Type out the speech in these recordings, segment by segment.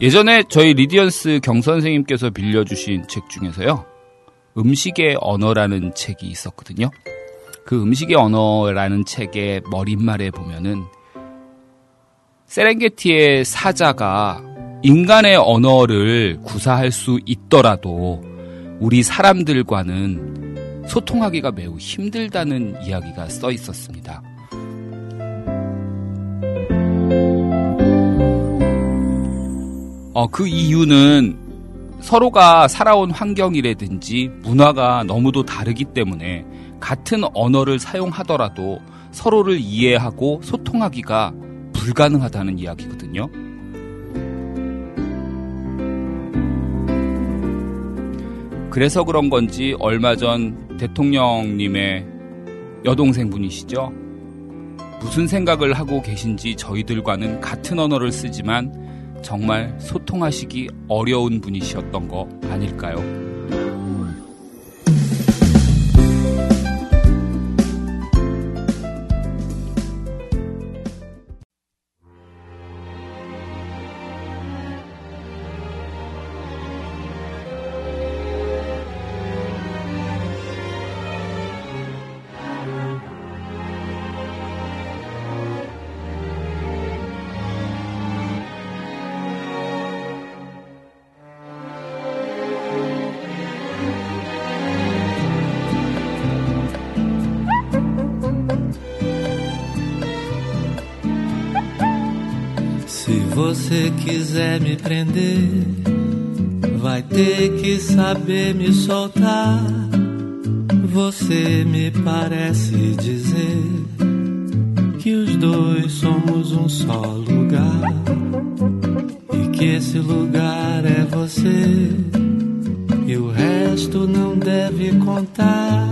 예전에 저희 리디언스 경 선생님께서 빌려주신 책 중에서요. 음식의 언어라는 책이 있었거든요. 그 음식의 언어라는 책의 머릿말에 보면은 세렝게티의 사자가 인간의 언어를 구사할 수 있더라도 우리 사람들과는 소통하기가 매우 힘들다는 이야기가 써 있었습니다. 어, 그 이유는 서로가 살아온 환경이라든지 문화가 너무도 다르기 때문에 같은 언어를 사용하더라도 서로를 이해하고 소통하기가 불가능하다는 이야기거든요. 그래서 그런 건지 얼마 전 대통령님의 여동생 분이시죠. 무슨 생각을 하고 계신지 저희들과는 같은 언어를 쓰지만 정말 소통하시기 어려운 분이셨던 거 아닐까요? Quiser me prender, vai ter que saber me soltar. Você me parece dizer que os dois somos um só lugar e que esse lugar é você e o resto não deve contar.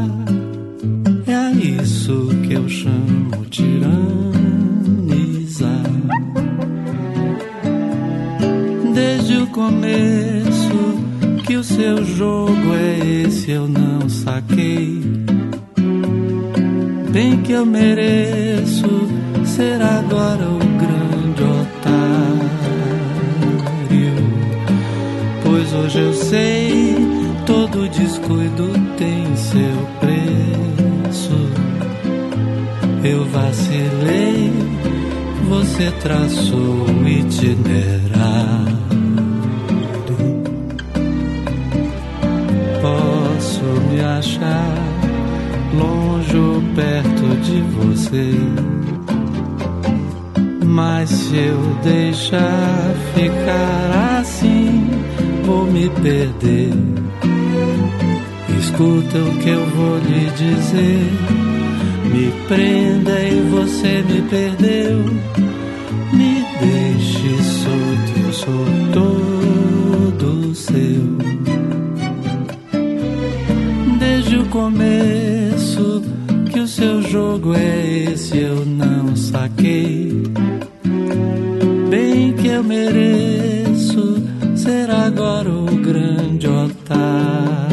É isso que eu chamo tirano. Mas se eu deixar ficar assim, vou me perder. Escuta o que eu vou lhe dizer. Me prenda e você me perdeu. Me deixe solto, eu sou todo seu. começo que o seu jogo é esse, eu não saquei. Bem que eu mereço ser agora o grande otário.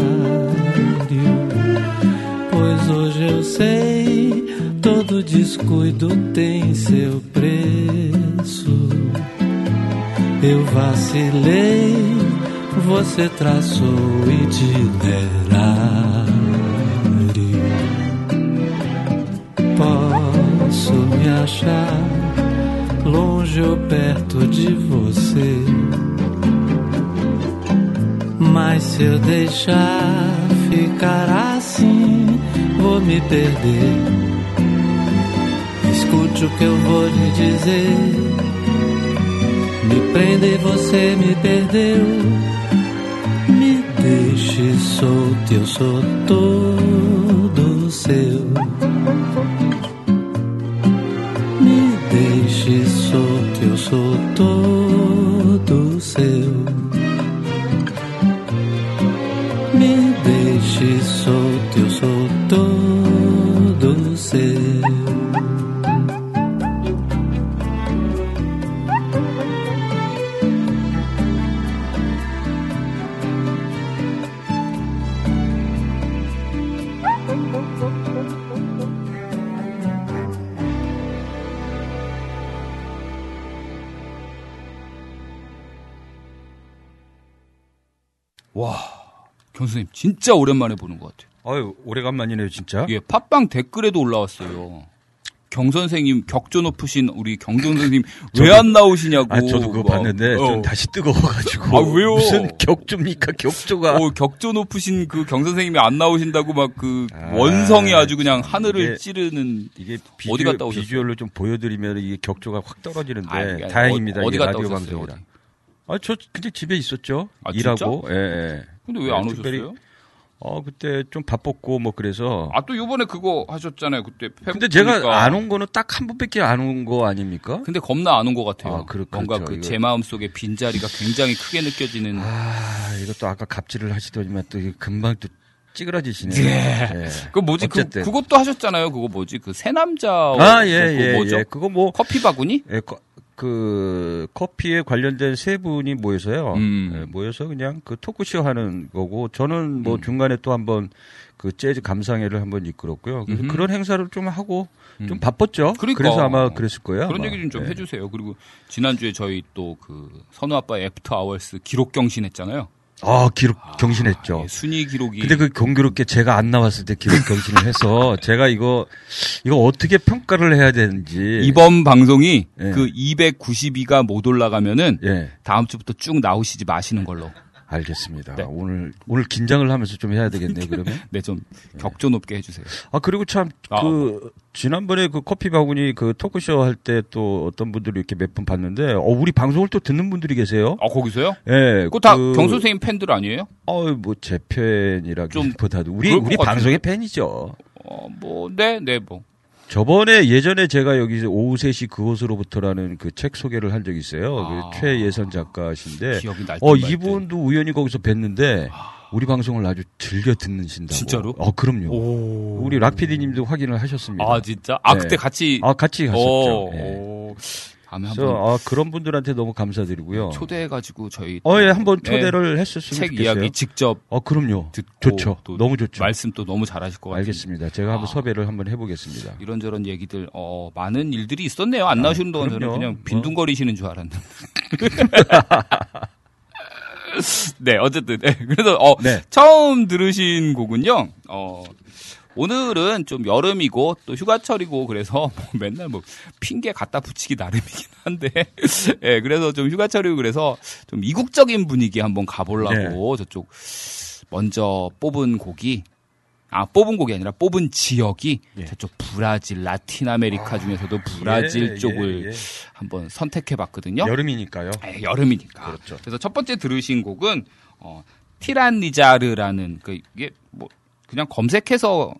Pois hoje eu sei, todo descuido tem seu preço. Eu vacilei, você traçou o itinerário. Achar longe ou perto de você. Mas se eu deixar ficar assim, vou me perder. Escute o que eu vou lhe dizer. Me prenda e você me perdeu. Me deixe solto, eu sou todo seu. 外 진짜 오랜만에 보는 것 같아요. 아유, 오래간만이네요, 진짜. 예, 팟빵 댓글에도 올라왔어요. 경 선생님 격조 높으신 우리 경정 선생님 왜 안 나오시냐고. 아, 저도 그거 막, 봤는데 어. 좀 다시 뜨거워가지고. 아, 왜요? 무슨 격조입니까, 격조가. 어, 격조 높으신 그 경 선생님이 안 나오신다고 막그 아, 원성이 아주 그냥 하늘을 이게- 찌르는 이게 어디 비주얼, 갔다 오셨어요? 비주얼로 좀 보여드리면 이게 격조가 확 떨어지는데 아, 이게 다행입니다. 어, 어디 이게 갔다 오셨어요? 방송이라. 어디? 아, 저 그냥 집에 있었죠. 아, 진짜? 일하고. 예, 예. 근데 왜안 네, 오셨어요? 어, 그때 좀 바빴고 뭐 그래서. 아 또 요번에 그거 하셨잖아요. 그때 근데 제가 보니까. 안온 거는 딱 한 번밖에 안 온 거 아닙니까? 근데 겁나 안 온 것 같아요. 아, 그렇- 뭔가 그렇죠. 그 이거- 제 마음 속에 빈 자리가 굉장히 크게 느껴지는. 아, 이것도 아까 갑질을 하시더니만 또 금방 또 찌그러지시네요. 예. 예. 그 뭐지? 그, 어쨌든. 그것도 하셨잖아요. 그거 뭐지? 그 새 남자. 아, 예, 그거 예, 뭐죠? 예. 그거 뭐, 커피 바구니? 예, 거- 그, 커피에 관련된 세 분이 모여서요. 음. 예, 모여서 그냥 그 토크쇼 하는 거고, 저는 뭐 음. 중간에 또 한번 그 재즈 감상회를 한번 이끌었고요. 그래서 음흠. 그런 행사를 좀 하고 좀 음. 바빴죠. 그러니까. 래서 아마 그랬을 거예요. 그런 아마. 얘기 좀좀 예. 해주세요. 그리고 지난주에 저희 또 그 선우 아빠 After Hours 기록 경신했잖아요. 아, 기록 경신했죠. 예, 순위 기록이. 근데 그 공교롭게 제가 안 나왔을 때 기록 경신을 해서 제가 이거 이거 어떻게 평가를 해야 되는지 이번 방송이 예. 그 292가 못 올라가면은 예 다음 주부터 쭉 나오시지 마시는 걸로. 알겠습니다. 네. 오늘 오늘 긴장을 하면서 좀 해야 되겠네요. 그러면 네, 좀 격조 높게 해주세요. 아 그리고 참 아. 그 지난번에 그 커피 바구니 그 토크쇼 할 때 또 어떤 분들이 이렇게 몇 분 봤는데 어 우리 방송을 또 듣는 분들이 계세요. 아, 거기서요? 예, 그거 다경 선생님 팬들 아니에요? 어뭐제 팬이라기보다도 우리 우리 것 방송의 팬이죠. 어, 뭐, 네, 네, 뭐. 저번에 예전에 제가 여기서 오후 3시 그곳으로부터라는 그 책 소개를 한 적이 있어요. 아. 그 최예선 작가신데 어. 이분도 우연히 거기서 뵀는데 우리 방송을 아주 즐겨 듣는신다고. 진짜로? 어 그럼요. 오. 우리 락 PD님도 확인을 하셨습니다. 아, 진짜? 아, 네. 그때 같이. 아, 같이 갔었죠. 오, 예. 오. 다음에 한번 아, 그런 분들한테 너무 감사드리고요. 초대해가지고 저희. 어, 예, 한번 네, 초대를 했었으면 책 좋겠어요. 이야기 직접 어, 그럼요. 듣고. 좋죠. 또 너무 좋죠. 말씀 또 너무 잘하실 것 같아요. 알겠습니다. 제가 한번 아. 섭외를 한번 해보겠습니다. 이런저런 얘기들, 어, 많은 일들이 있었네요. 안 나오시는 동안 저는. 그냥 뭐. 빈둥거리시는 줄 알았는데. 네, 어쨌든. 네. 그래서, 어, 네. 처음 들으신 곡은요, 어, 오늘은 좀 여름이고 또 휴가철이고 그래서 뭐 맨날 뭐 핑계 갖다 붙이기 나름이긴 한데 예 그래서 좀 휴가철이고 그래서 좀 이국적인 분위기 한번 가보려고 저쪽 먼저 뽑은 곡이 아 뽑은 곡이 아니라 뽑은 지역이 예. 저쪽 브라질 라틴 아메리카 중에서도 브라질 예, 쪽을 예, 예. 한번 선택해 봤거든요. 여름이니까요. 예, 여름이니까. 그렇죠. 그래서 첫 번째 들으신 곡은 어, Tiranizar라는 그 이게 뭐 그냥 검색해서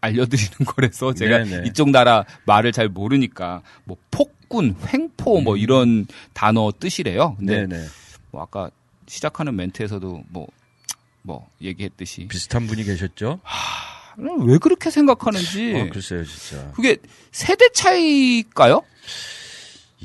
알려드리는 거라서 제가 네네. 이쪽 나라 말을 잘 모르니까 뭐 폭군, 횡포 뭐 이런 단어 뜻이래요. 근데 음. 네네. 뭐 아까 시작하는 멘트에서도 뭐뭐 얘기했듯이 비슷한 분이 계셨죠? 왜 그렇게 생각하는지 어, 글쎄요, 진짜. 그게 세대 차이일까요?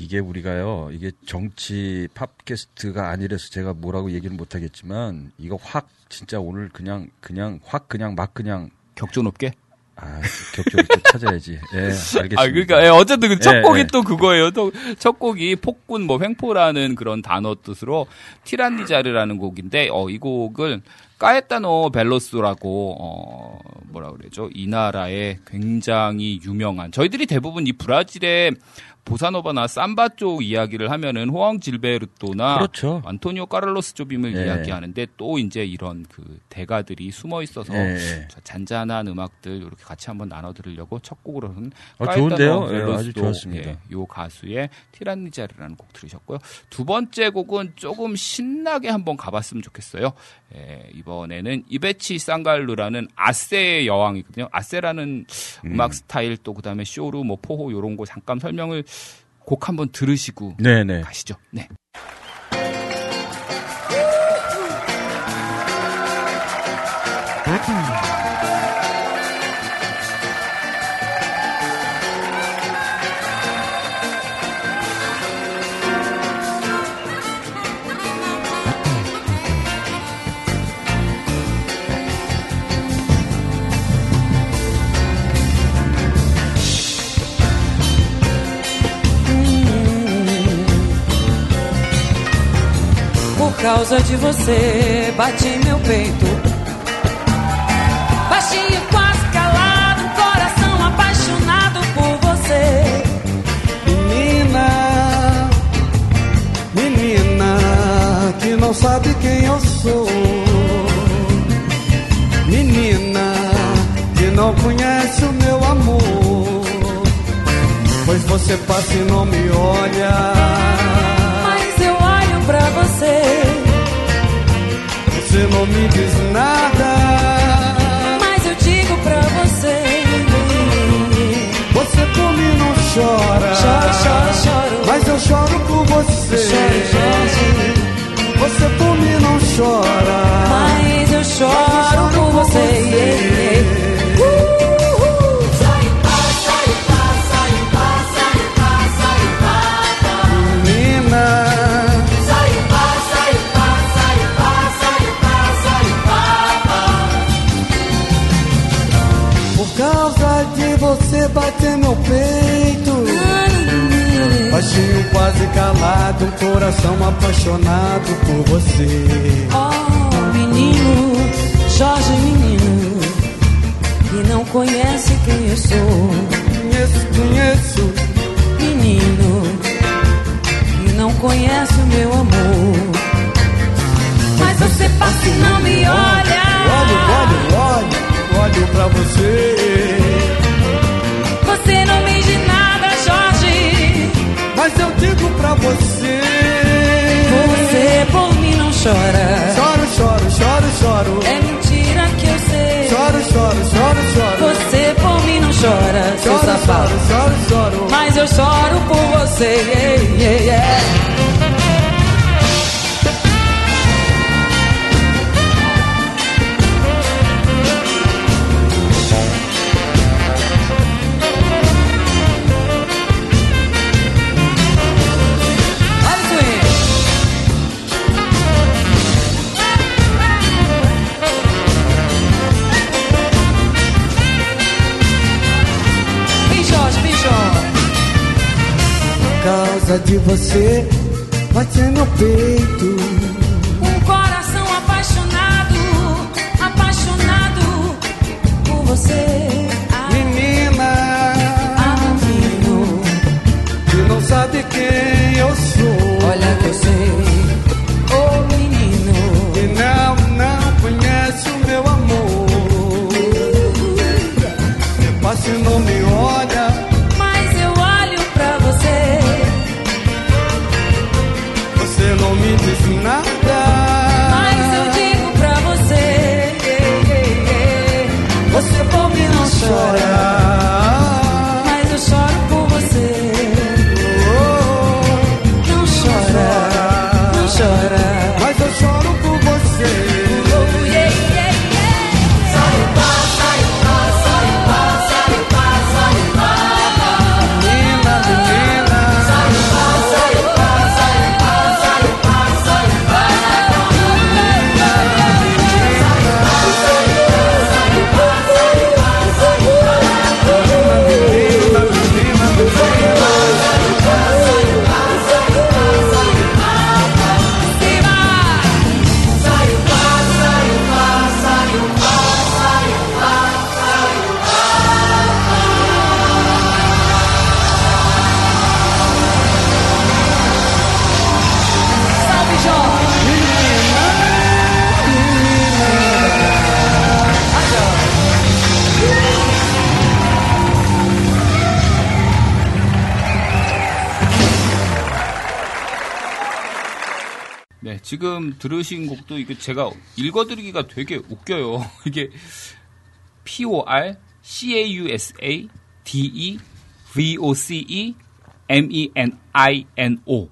이게 우리가요, 이게 정치 팝캐스트가 아니라서 제가 뭐라고 얘기는 못하겠지만, 이거 확, 진짜 오늘 그냥, 그냥, 확, 그냥, 막 그냥, 격조 높게? 아, 격조를 또 찾아야지. 예, 알겠습니다. 아, 그러니까 예, 어쨌든 그첫 예, 곡이 예. 또 그거예요. 또 첫 곡이 폭군 뭐 횡포라는 그런 단어 뜻으로 Tiranizar라는 곡인데 어, 이 곡을 까에타노 벨로스라고 어 뭐라 그러죠? 이 나라의 굉장히 유명한 저희들이 대부분 이 브라질의 보사노바나 삼바 쪽 이야기를 하면은 호앙 질베르토나 그렇죠. 안토니오 까를로스 조빔을 예. 이야기하는데 또 이제 이런 그 대가들이 숨어 있어서. 자, 잔잔한 음악들 이렇게 같이 한번 나눠 들으려고 첫 곡으로는 아, 좋은데요? 까에타노 예, 아주 좋았습니다. 예, 요 가수의 티란니자르라는 곡 들으셨고요. 두 번째 곡은 조금 신나게 한번 가봤으면 좋겠어요. 예, 이번에는 이베치 쌍갈루라는 아세의 여왕이거든요. 아세라는 음. 악 스타일 또 그다음에 쇼루 뭐 포호 요런 거 잠깐 설명을 곡 한번 들으시고 네네. 가시죠. 네. Causa de você, bate em meu peito. Baixinho, quase calado, coração apaixonado por você. Menina, menina, que não sabe quem eu sou. Menina, que não conhece o meu amor. Pois você passa e não me olha. Você não me diz nada. mas eu digo pra você. Você por mim não chora. Choro, choro, choro. Mas eu choro por você. Choro, Jorge, Você por mim não chora. mas eu choro por você. yeah, bater meu peito. Baixinho quase calado, um coração apaixonado por você. Oh, menino, Jorge, menino, que não conhece quem eu sou. Conheço, conheço, Menino, que não conhece o meu amor. Mas você passa e não me olha. olho, olho, olho, olho pra você. Você não me diz nada, Jorge. Mas eu digo pra você. Você por mim não chora. Choro, choro, choro, choro. É mentira que eu sei. Choro, choro, choro, choro. Você por mim não chora, Choro, safado. choro, choro, choro. Mas eu choro por você. yeah, yeah, yeah. Causa de você, bate no peito. Um coração apaixonado, apaixonado por você. Ah, Menina, ah, menino, que não sabe quem eu sou. olha que eu sei. Oh, menino, E não, não conhece o meu amor. Passa e não me 지금 들으신 곡도 이게 제가 읽어드리기가 되게 웃겨요. 이게 P O R C A U S A D E V O C E M E N I N O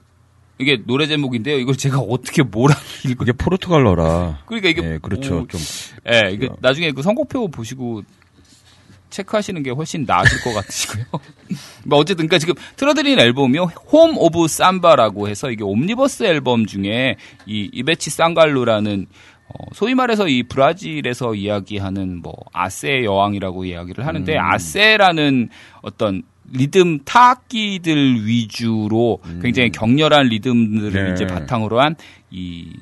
이게 노래 제목인데요. 이걸 제가 어떻게 뭐라 읽어? 이게 포르투갈어라. 그러니까 이게 예, 그렇죠. 오, 좀 예, 이게 나중에 그 선곡표 보시고 체크하시는 게 훨씬 나으실 것 같으시고요. 뭐 어쨌든 그러니까 지금 틀어드린 앨범이요. Home of Samba라고 해서 이게 옴니버스 앨범 중에 이 이베치 상갈루라는 어, 소위 말해서 이 브라질에서 이야기하는 뭐 axé 여왕이라고 이야기를 하는데 axé라는 어떤 리듬 타악기들 위주로 굉장히 격렬한 리듬들을 네. 이제 바탕으로 한 이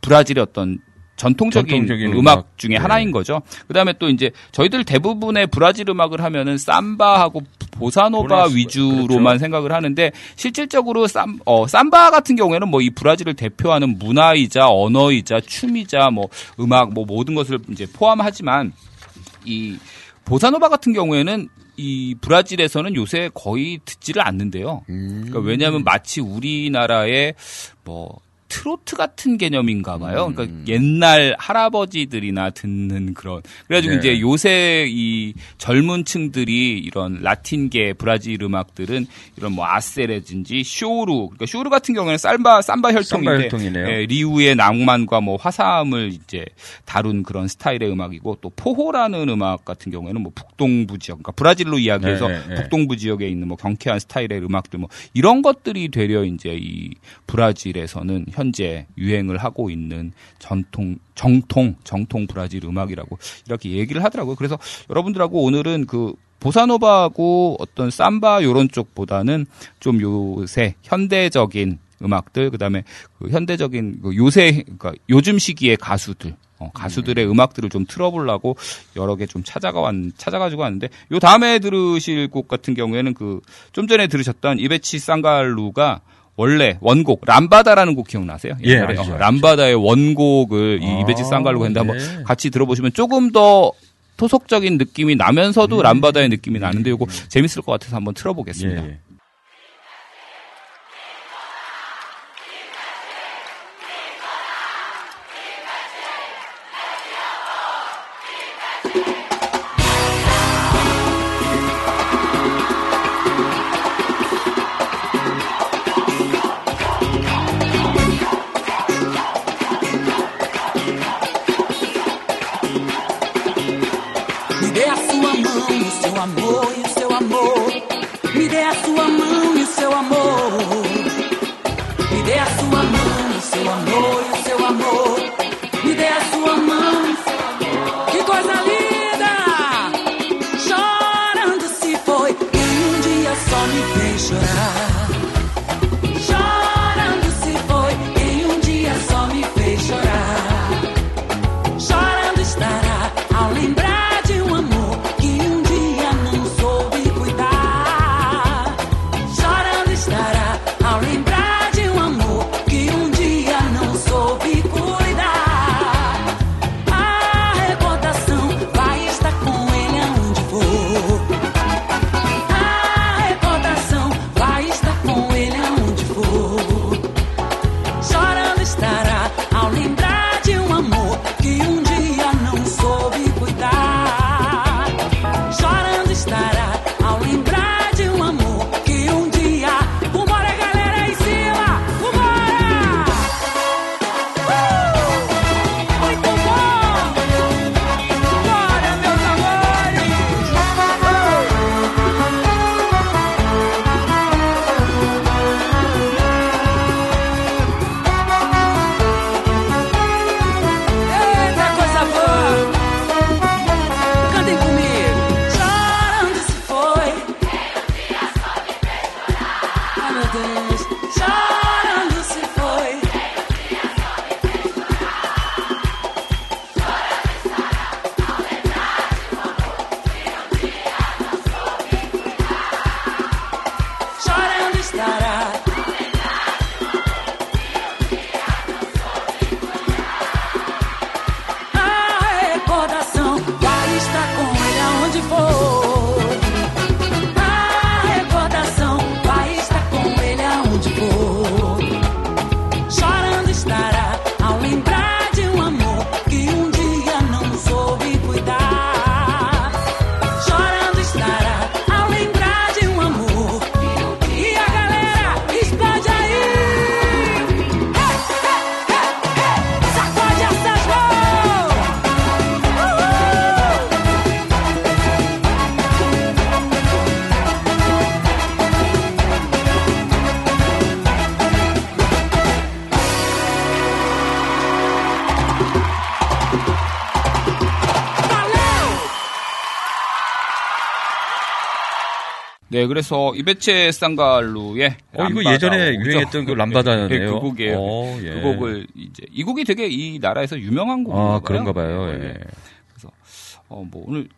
브라질의 어떤 전통적인, 전통적인 음악, 음악. 중에 네. 하나인 거죠. 그다음에 또 이제 저희들 대부분의 브라질 음악을 하면은 삼바하고 보사노바 위주로만 그렇죠. 생각을 하는데 실질적으로 쌈, 어, 삼바 같은 경우에는 뭐 이 브라질을 대표하는 문화이자 언어이자 춤이자 뭐 음악 뭐 모든 것을 이제 포함하지만 이 보사노바 같은 경우에는 이 브라질에서는 요새 거의 듣지를 않는데요. 음. 그러니까 왜냐하면 마치 우리나라의 뭐 트로트 같은 개념인가 봐요. 음. 그러니까 옛날 할아버지들이나 듣는 그런. 그래가지고 네. 이제 요새 이 젊은 층들이 이런 라틴계 브라질 음악들은 이런 뭐 axé라든지 choro. 그러니까 choro 같은 경우에는 삼바, 삼바 혈통인데. 혈통이네요. 예, 리우의 낭만과 뭐 화사함을 이제 다룬 그런 스타일의 음악이고 또 forró라는 음악 같은 경우에는 뭐 북동부 지역, 그러니까 브라질로 이야기해서 네, 네, 네. 북동부 지역에 있는 뭐 경쾌한 스타일의 음악들 뭐 이런 것들이 되려 이제 이 브라질에서는 현재 유행을 하고 있는 전통 정통 정통 브라질 음악이라고 이렇게 얘기를 하더라고요. 그래서 여러분들하고 오늘은 그 보사노바하고 어떤 삼바 요런 쪽보다는 좀 요새 현대적인 음악들 그다음에 그 현대적인 그 요새 그러니까 요즘 시기의 가수들 어, 가수들의 음악들을 좀 틀어보려고 여러 개 좀 찾아가 왔 찾아가지고 왔는데 요 다음에 들으실 곡 같은 경우에는 그 좀 전에 들으셨던 이베치 쌍갈루가 원래 원곡 람바다라는 곡 기억나세요? 예? 알죠, 알죠. 람바다의 원곡을 이 아, 이베치 쌍갈루가 했는데 네. 한번 같이 들어보시면 조금 더 토속적인 느낌이 나면서도 음. 람바다의 느낌이 나는데 요거 재밌을 것 같아서 한번 틀어보겠습니다. 예, 예. Dê a sua mão seu amor e o seu amor. Me dê a sua mão. Que coisa linda! Chorando se foi e um dia só me fez chorar. 네, 그래서 이베체 쌍갈루의 어, 이거 예전에. 유행했던 그 람바다네요. 네, 그 곡이에요. 어, 예. 그 곡을 이제 이 곡이 되게 이 나라에서 유명한 곡인가 아. 그런가 봐요. 예. 네. 어, 뭐 오늘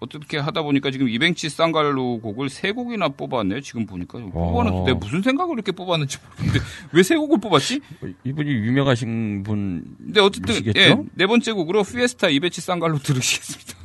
어떻게 하다 보니까 지금 이벤치 쌍갈루 곡을 세 곡이나 뽑았네요. 지금 보니까 뽑아는 내가 무슨 생각을 이렇게 뽑았는지 모르겠는데 왜 세 곡을 뽑았지? 어, 이분이 유명하신 분. 근데 어쨌든? 예, 네 번째 곡으로 피에스타 이벤치 쌍갈루 들으시겠습니다.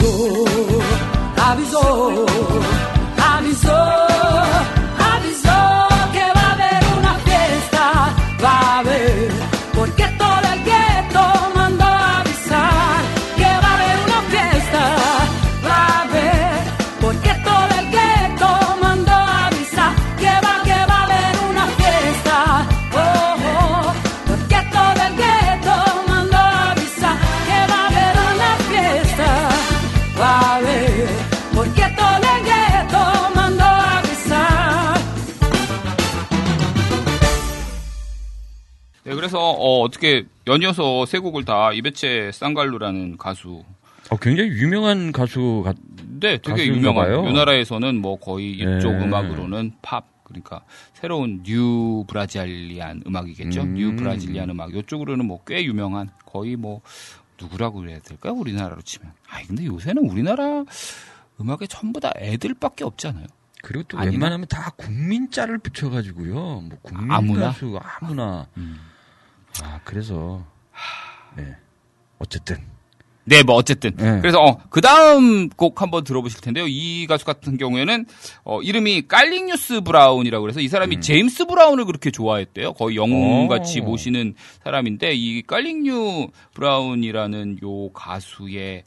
avisou, avisou. 어, 어떻게 연이어서 세 곡을 다 이베체 쌍갈루라는 가수 어, 굉장히 유명한 가수 같, 네, 되게 봐요. 우리나라에서는 뭐 거의 이쪽 네. 음악으로는 팝 그러니까 새로운 new Brazilian 음악이겠죠. 음. new Brazilian 음악 이쪽으로는 뭐 꽤 유명한 거의 뭐 누구라고 그래야 될까요? 우리나라로 치면. 아 근데 요새는 우리나라 음악에 전부 다 애들밖에 없잖아요. 그리고 또 아니나? 웬만하면 다 국민자를 붙여가지고요. 뭐 국민 아무나? 가수 아무나. 음. 아 그래서 네 어쨌든 네, 뭐 어쨌든 네. 그래서 어, 그 다음 곡 한번 들어보실 텐데요. 이 가수 같은 경우에는 어, 이름이 깔링뉴스 브라운이라고 그래서 이 사람이 음. 제임스 브라운을 그렇게 좋아했대요. 거의 영웅같이 오. 모시는 사람인데 이 깔링뉴 브라운이라는 요 가수의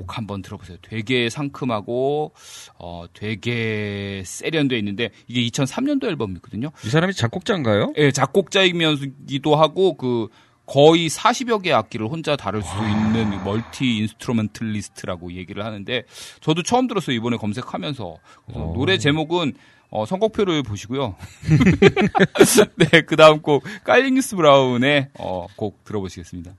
곡 한번 들어보세요. 되게 상큼하고 어 되게 세련돼 있는데 이게 2003년도 앨범이거든요. 이 사람이 작곡자인가요? 예, 작곡자이면서기도 하고 그 거의 40여 개의 악기를 혼자 다룰 수 있는 multi-instrumentalist라고 얘기를 하는데 저도 처음 들었어요 이번에 검색하면서 어. 노래 제목은 어, 선곡표를 보시고요. 네, 그 다음 곡 깔링뉴스 브라운의 어, 곡 들어보시겠습니다.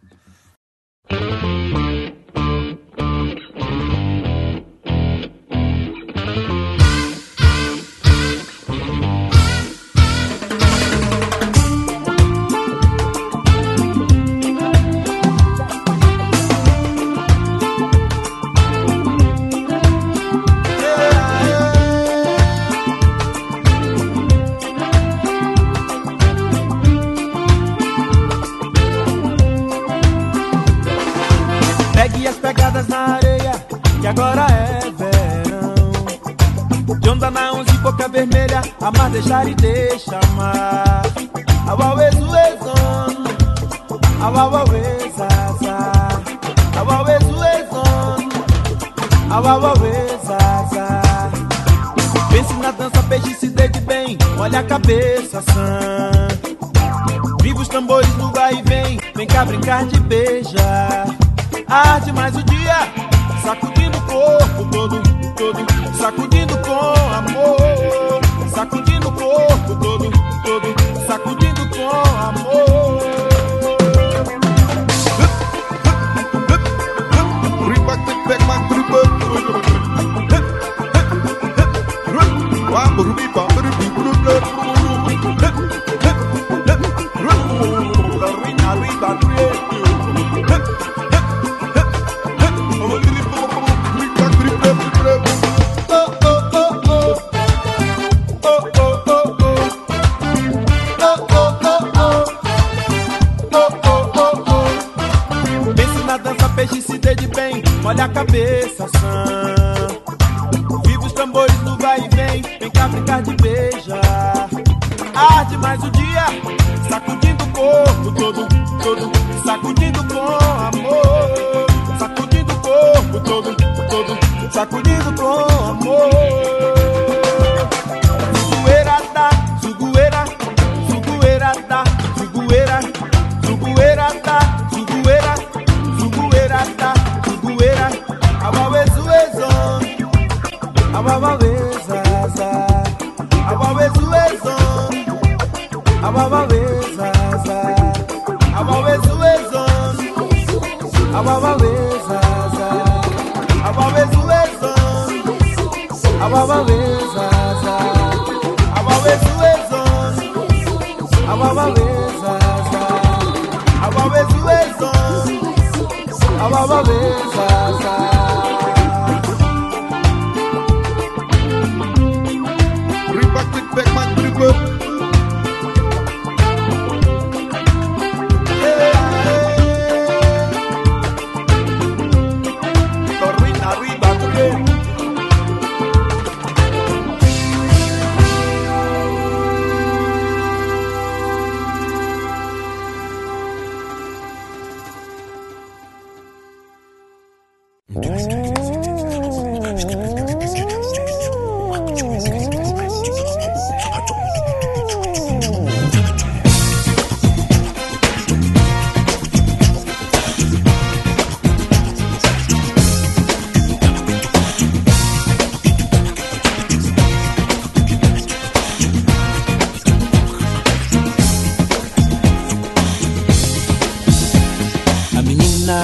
De onda na onze, boca vermelha, amar, deixar e deixa amar. Auauê, zuezon, auauê, zaza. Auauê, zuezon, auauê, zaza. Pense na dança, peixe se dê de bem, olha a cabeça sã. Viva os tambores no vai e vem, vem cá brincar de beijar. Arde mais o dia, sacudindo o corpo todo, todo, sacudindo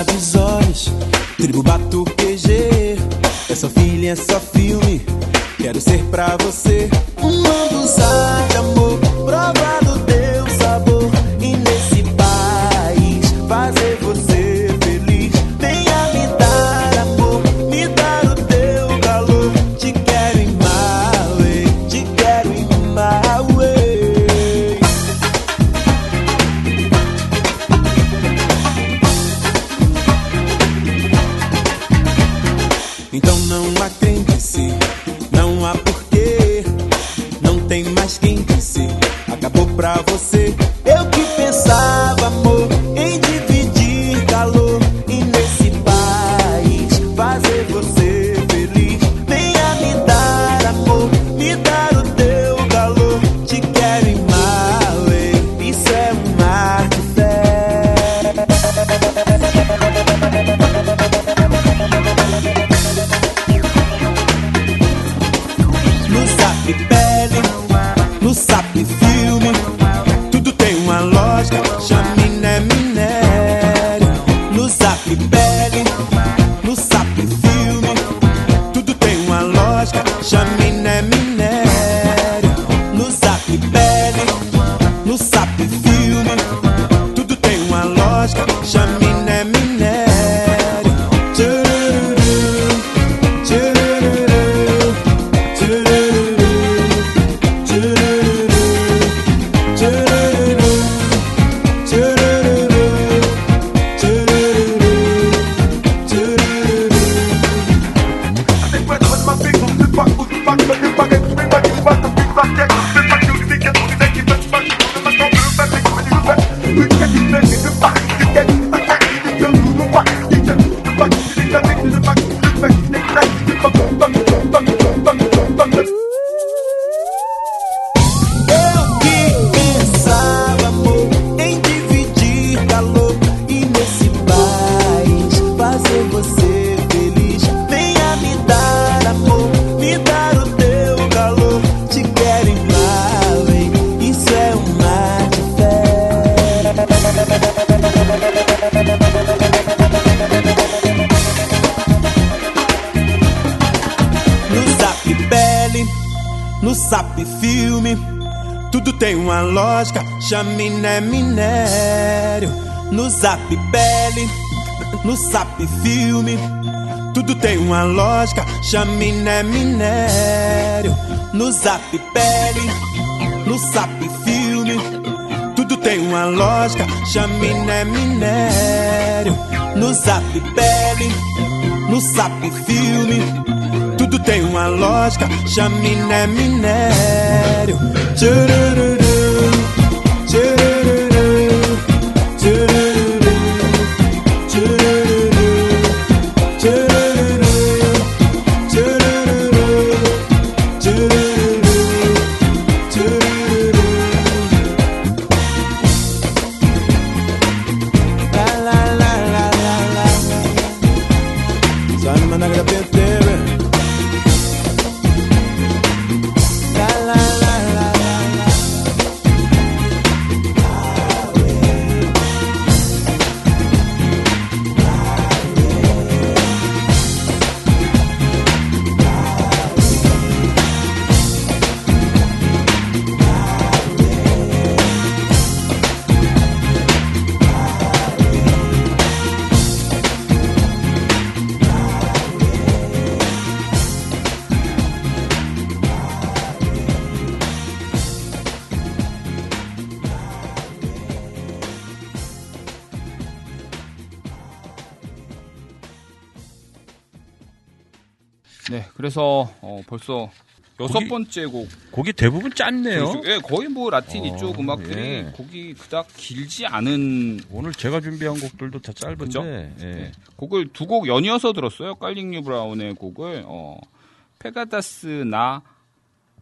dos olhos, tribo batuqueje. É só filha, é só filme. Quero ser pra você um lambuzar de amor. Minério. No Zap Pele, no Zap Filme. Tudo tem uma lógica, chaminé minério. No Zap Pele, no Zap Filme. Tudo tem uma lógica, chaminé minério. Tchurururu, tchurururu, 벌써 여섯 곡이- 번째 곡. 곡이 대부분 짰네요. 예, 거의 뭐 라틴 어, 이쪽 음악들이 예. 곡이 그닥 길지 않은 오늘 제가 준비한 곡들도 다 짧은데. 예. 네. 곡을 두 곡 연이어서 들었어요. 깔링뉴 브라운의 곡을 어, Pegadas na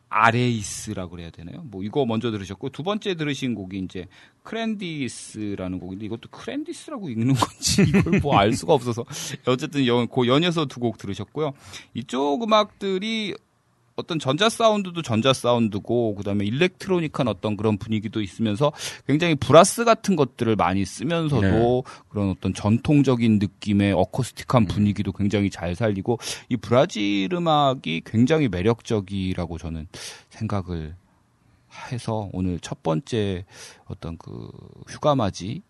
Areia라고 그래야 되나요? 뭐 이거 먼저 들으셨고 두 번째 들으신 곡이 이제 Crendice라는 곡인데 이것도 Crendice라고 읽는 건지 이걸 뭐 알 수가 없어서 어쨌든 연, 그 연이어서 두 곡 들으셨고요. 이쪽 음악들이 어떤 전자 사운드도 전자 사운드고 그다음에 일렉트로닉한 어떤 그런 분위기도 있으면서 굉장히 브라스 같은 것들을 많이 쓰면서도 그런 어떤 전통적인 느낌의 어쿠스틱한 분위기도 굉장히 잘 살리고 이 브라질 음악이 굉장히 매력적이라고 저는 생각을 해서 오늘 첫 번째 어떤 그 휴가맞이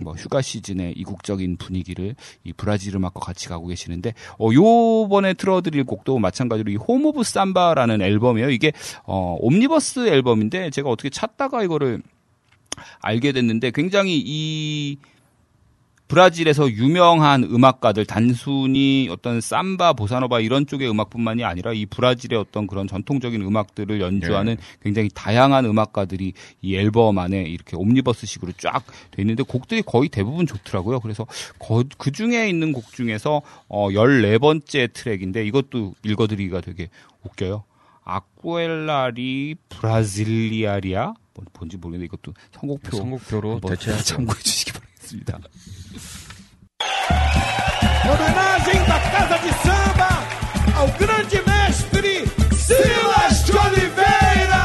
뭐 휴가 시즌의 이국적인 분위기를 이 브라질 음악과 같이 가고 계시는데 어 요번에 틀어드릴 곡도 마찬가지로 이 Home of Samba라는 앨범이에요. 이게 어 옴니버스 앨범인데 제가 어떻게 찾다가 이거를 알게 됐는데 굉장히 이 브라질에서 유명한 음악가들 단순히 어떤 삼바, 보사노바 이런 쪽의 음악뿐만이 아니라 이 브라질의 어떤 그런 전통적인 음악들을 연주하는 굉장히 다양한 음악가들이 이 앨범 안에 이렇게 옴니버스식으로 쫙 돼 있는데 곡들이 거의 대부분 좋더라고요. 그래서 거- 그 중에 있는 곡 중에서 어 14번째 트랙인데 이것도 읽어드리기가 되게 웃겨요. 아쿠엘라리 브라질리아리아 뭐- 뭔지 모르겠는데 이것도 선곡표 선곡표로 한번 대체하죠. 참고해 주시기 바 좋겠습니다. homenagem da Casa de Samba ao grande mestre Silas de Oliveira.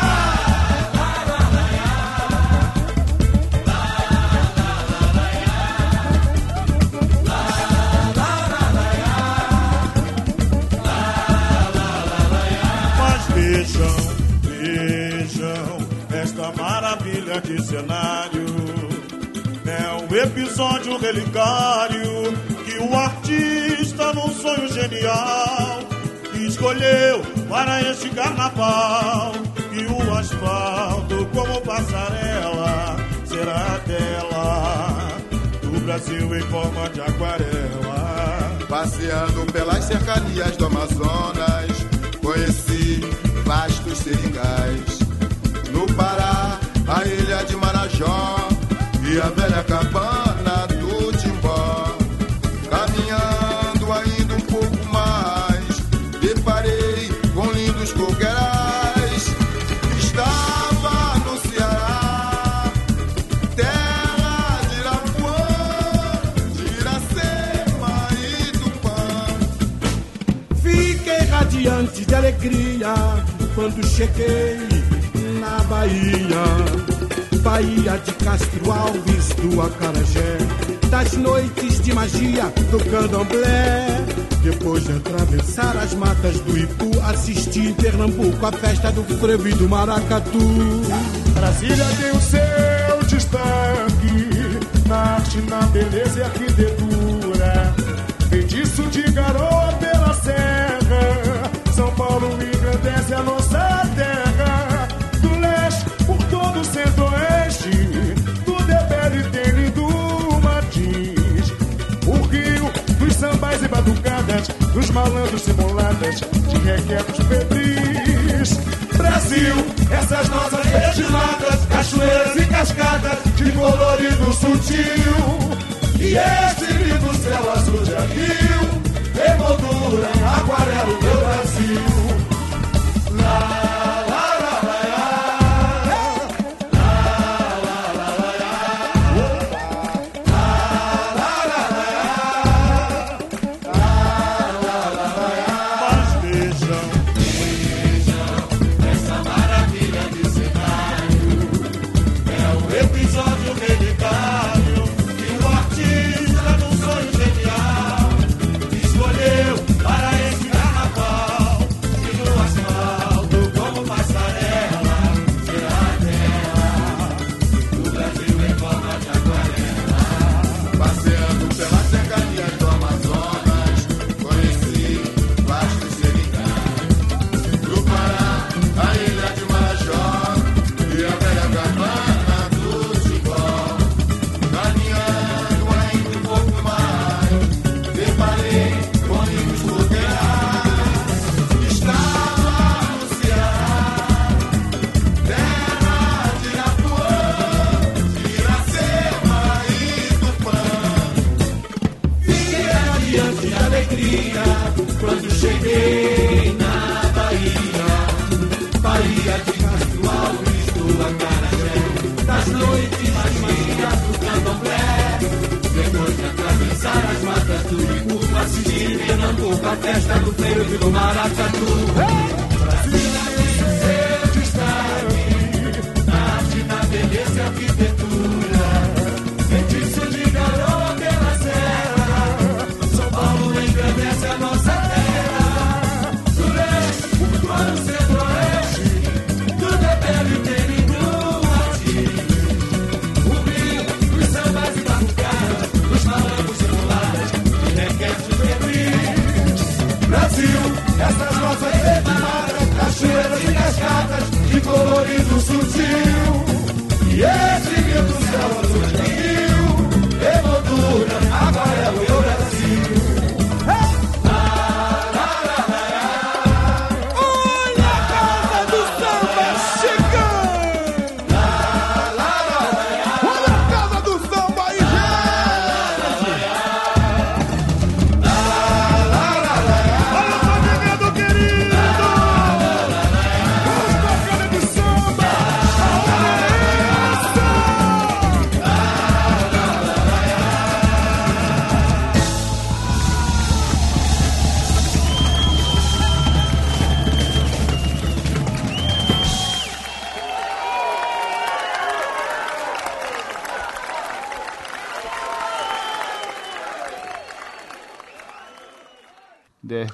Mas vejam, vejam esta maravilha de cenário. Episódio relicário que o artista, num sonho genial, escolheu para este carnaval. E o asfalto, como passarela, será a tela do Brasil em forma de aquarela. Passeando pelas cercanias do Amazonas, conheci vastos seringais. No Pará, a ilha de Marajó a velha cabana do Timbó. Caminhando ainda um pouco mais, deparei com lindos coqueirais. Estava no Ceará, terra de Irapuã, de Iracema e Tupã. Fiquei radiante de alegria quando cheguei na Bahia. Bahia de Castro Alves, do Acarajé. Das noites de magia do candomblé. Depois de atravessar as matas do Ipu, assisti em Pernambuco a festa do frevo e do maracatu. Brasília tem o seu destaque na arte, na beleza e arquitetura. Batucadas. Dos malandros simuladas. De requebros febris. Brasil, essas nossas vestimatas. Cachoeiras e cascadas. De colorido sutil. E esse lindo céu azul de rio Emoldura, aquarela, meu Brasil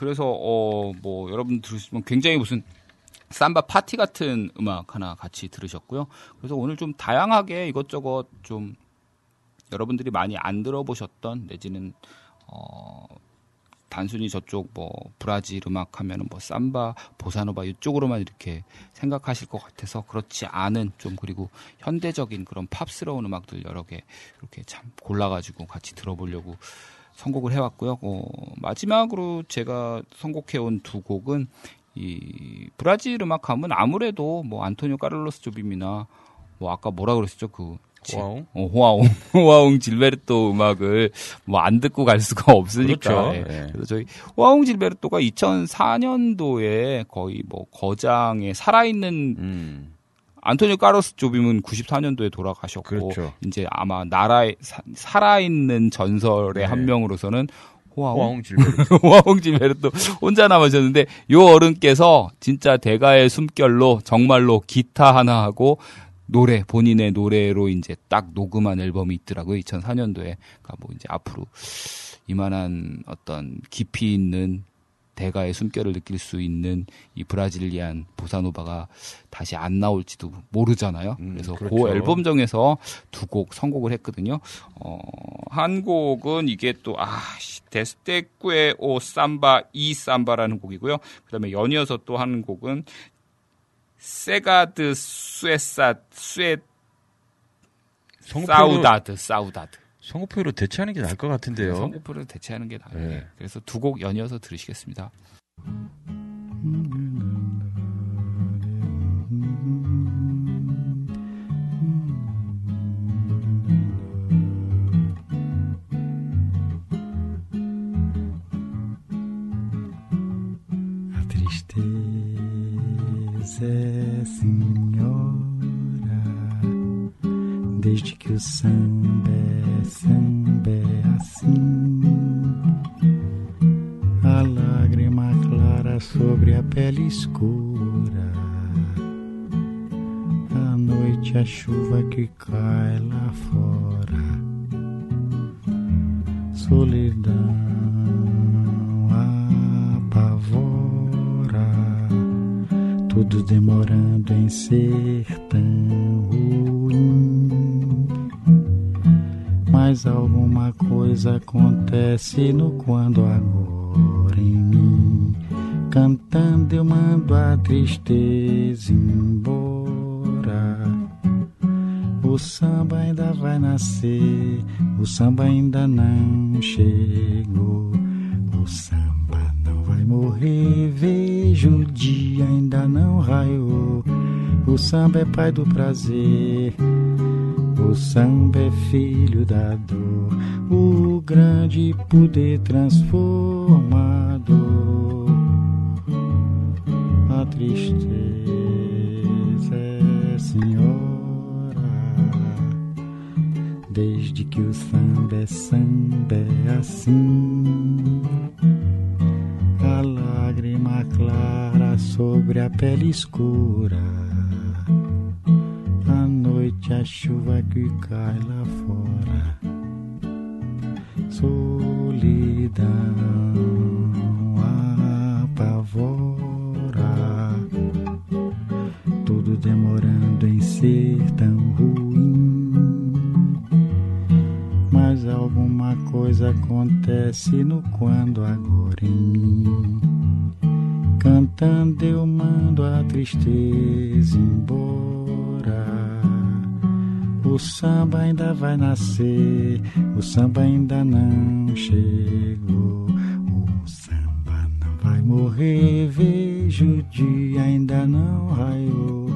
그래서 어 뭐 여러분 들으시면 굉장히 무슨 삼바 파티 같은 음악 하나 같이 들으셨고요. 그래서 오늘 좀 다양하게 이것저것 좀 여러분들이 많이 안 들어보셨던 내지는 어 단순히 저쪽 뭐 브라질 음악 하면은 뭐 삼바, 보사노바 이쪽으로만 이렇게 생각하실 것 같아서 그렇지 않은 좀 그리고 현대적인 그런 팝스러운 음악들 여러 개 이렇게 참 골라가지고 같이 들어보려고 선곡을 해왔고요. 어, 마지막으로 제가 선곡해온 두 곡은 이 브라질 음악하면 아무래도 뭐 안토니오 까를로스 조빔이나 뭐 아까 뭐라 그랬었죠 그 지- 호아옹? 어, 호아옹 호아옹 질베르토 음악을 뭐 안 듣고 갈 수가 없으니까 그렇죠. 예. 예. 그래서 저희 호아옹 질베르토가 2004년도에 거의 뭐 거장에 살아있는 음. 안토니오 까로스 조빔은 94년도에 돌아가셨고 그렇죠. 이제 아마 나라에 사- 살아있는 전설의 네. 한 명으로서는 호아옹 호아옹 질베르. 호아옹 질베르토 혼자 남으셨는데 요 어른께서 진짜 대가의 숨결로 정말로 기타 하나 하고 노래 본인의 노래로 이제 딱 녹음한 앨범이 있더라고요 2004년도에 그러니까 뭐 이제 앞으로 이만한 어떤 깊이 있는 대가의 숨결을 느낄 수 있는 이 브라질리안 보사노바가 다시 안 나올지도 모르잖아요. 음, 그래서 그렇죠. 그 앨범 중에서 두 곡 선곡을 했거든요. 어, 한 곡은 이게 또, 아, 씨, 데스테꾸의 오 삼바, 이 삼바라는 곡이고요. 그 다음에 연이어서 또 한 곡은 세가드 수에, 성우표로, 사우다드, 사우다드. 성우표로 대체하는 게 나을 것 같은데요. 성우표를 대체하는 게 나아요. 네. 그래서 두 곡 연이어서 들으시겠습니다. Tristeza desde que o samba é samba é assim. A lágrima clara sobre a pele escura, a noite a chuva que cai lá fora, solidão apavora, tudo demorando em ser tão ruim. Mas alguma coisa acontece no quando agora em mim. Cantando eu mando a tristeza embora. O samba ainda vai nascer, o samba ainda não chegou. O samba não vai morrer, vejo o dia ainda não raiou. O samba é pai do prazer, o samba é filho da dor, o grande poder transformador. A tristeza é senhora, desde que o samba é samba é assim. A lágrima clara sobre a pele escura. A chuva que cai lá fora. Solidão apavora. Tudo demorando em ser tão ruim. Mas alguma coisa acontece no quando agora em mim. Cantando eu mando a tristeza embora. O samba ainda vai nascer, o samba ainda não chegou. O samba não vai morrer, vejo o dia ainda não raiou.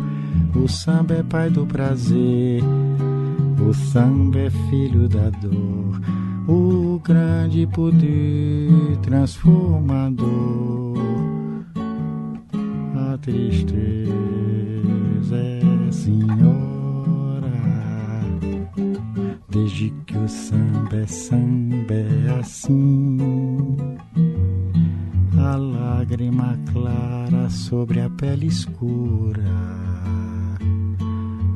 O samba é pai do prazer, o samba é filho da dor. O grande poder transformador. A tristeza é senhora, desde que o samba é samba é assim. A lágrima clara sobre a pele escura,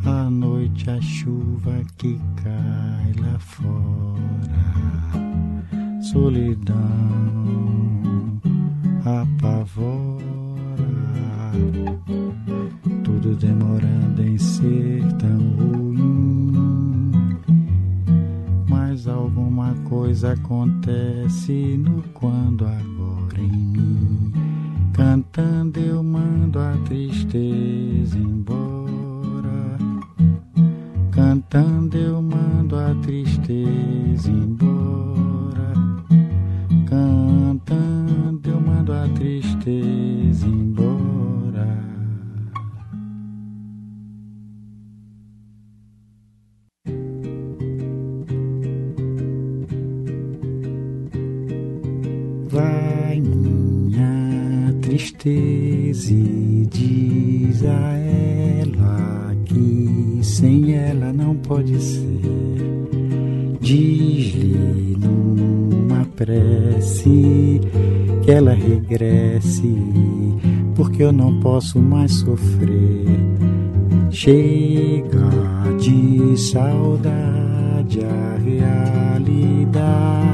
a noite a chuva que cai lá fora, solidão apavora demorando em ser tão ruim. Alguma coisa acontece no quando agora em mim. Cantando eu mando a tristeza embora. Cantando eu mando a tristeza embora. Cantando eu mando a tristeza embora. Vai minha tristeza e diz a ela que sem ela não pode ser. Diz-lhe numa prece que ela regresse, porque eu não posso mais sofrer. Chega de saudade, a realidade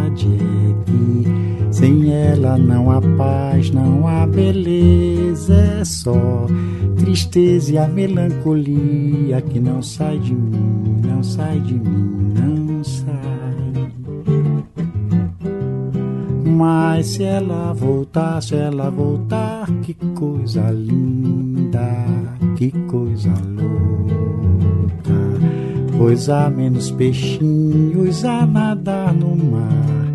ela não há paz, não há beleza, é só tristeza e a melancolia que não sai de mim, não sai de mim, não sai. Mas se ela voltar, se ela voltar, que coisa linda, que coisa louca. Pois há menos peixinhos a nadar no mar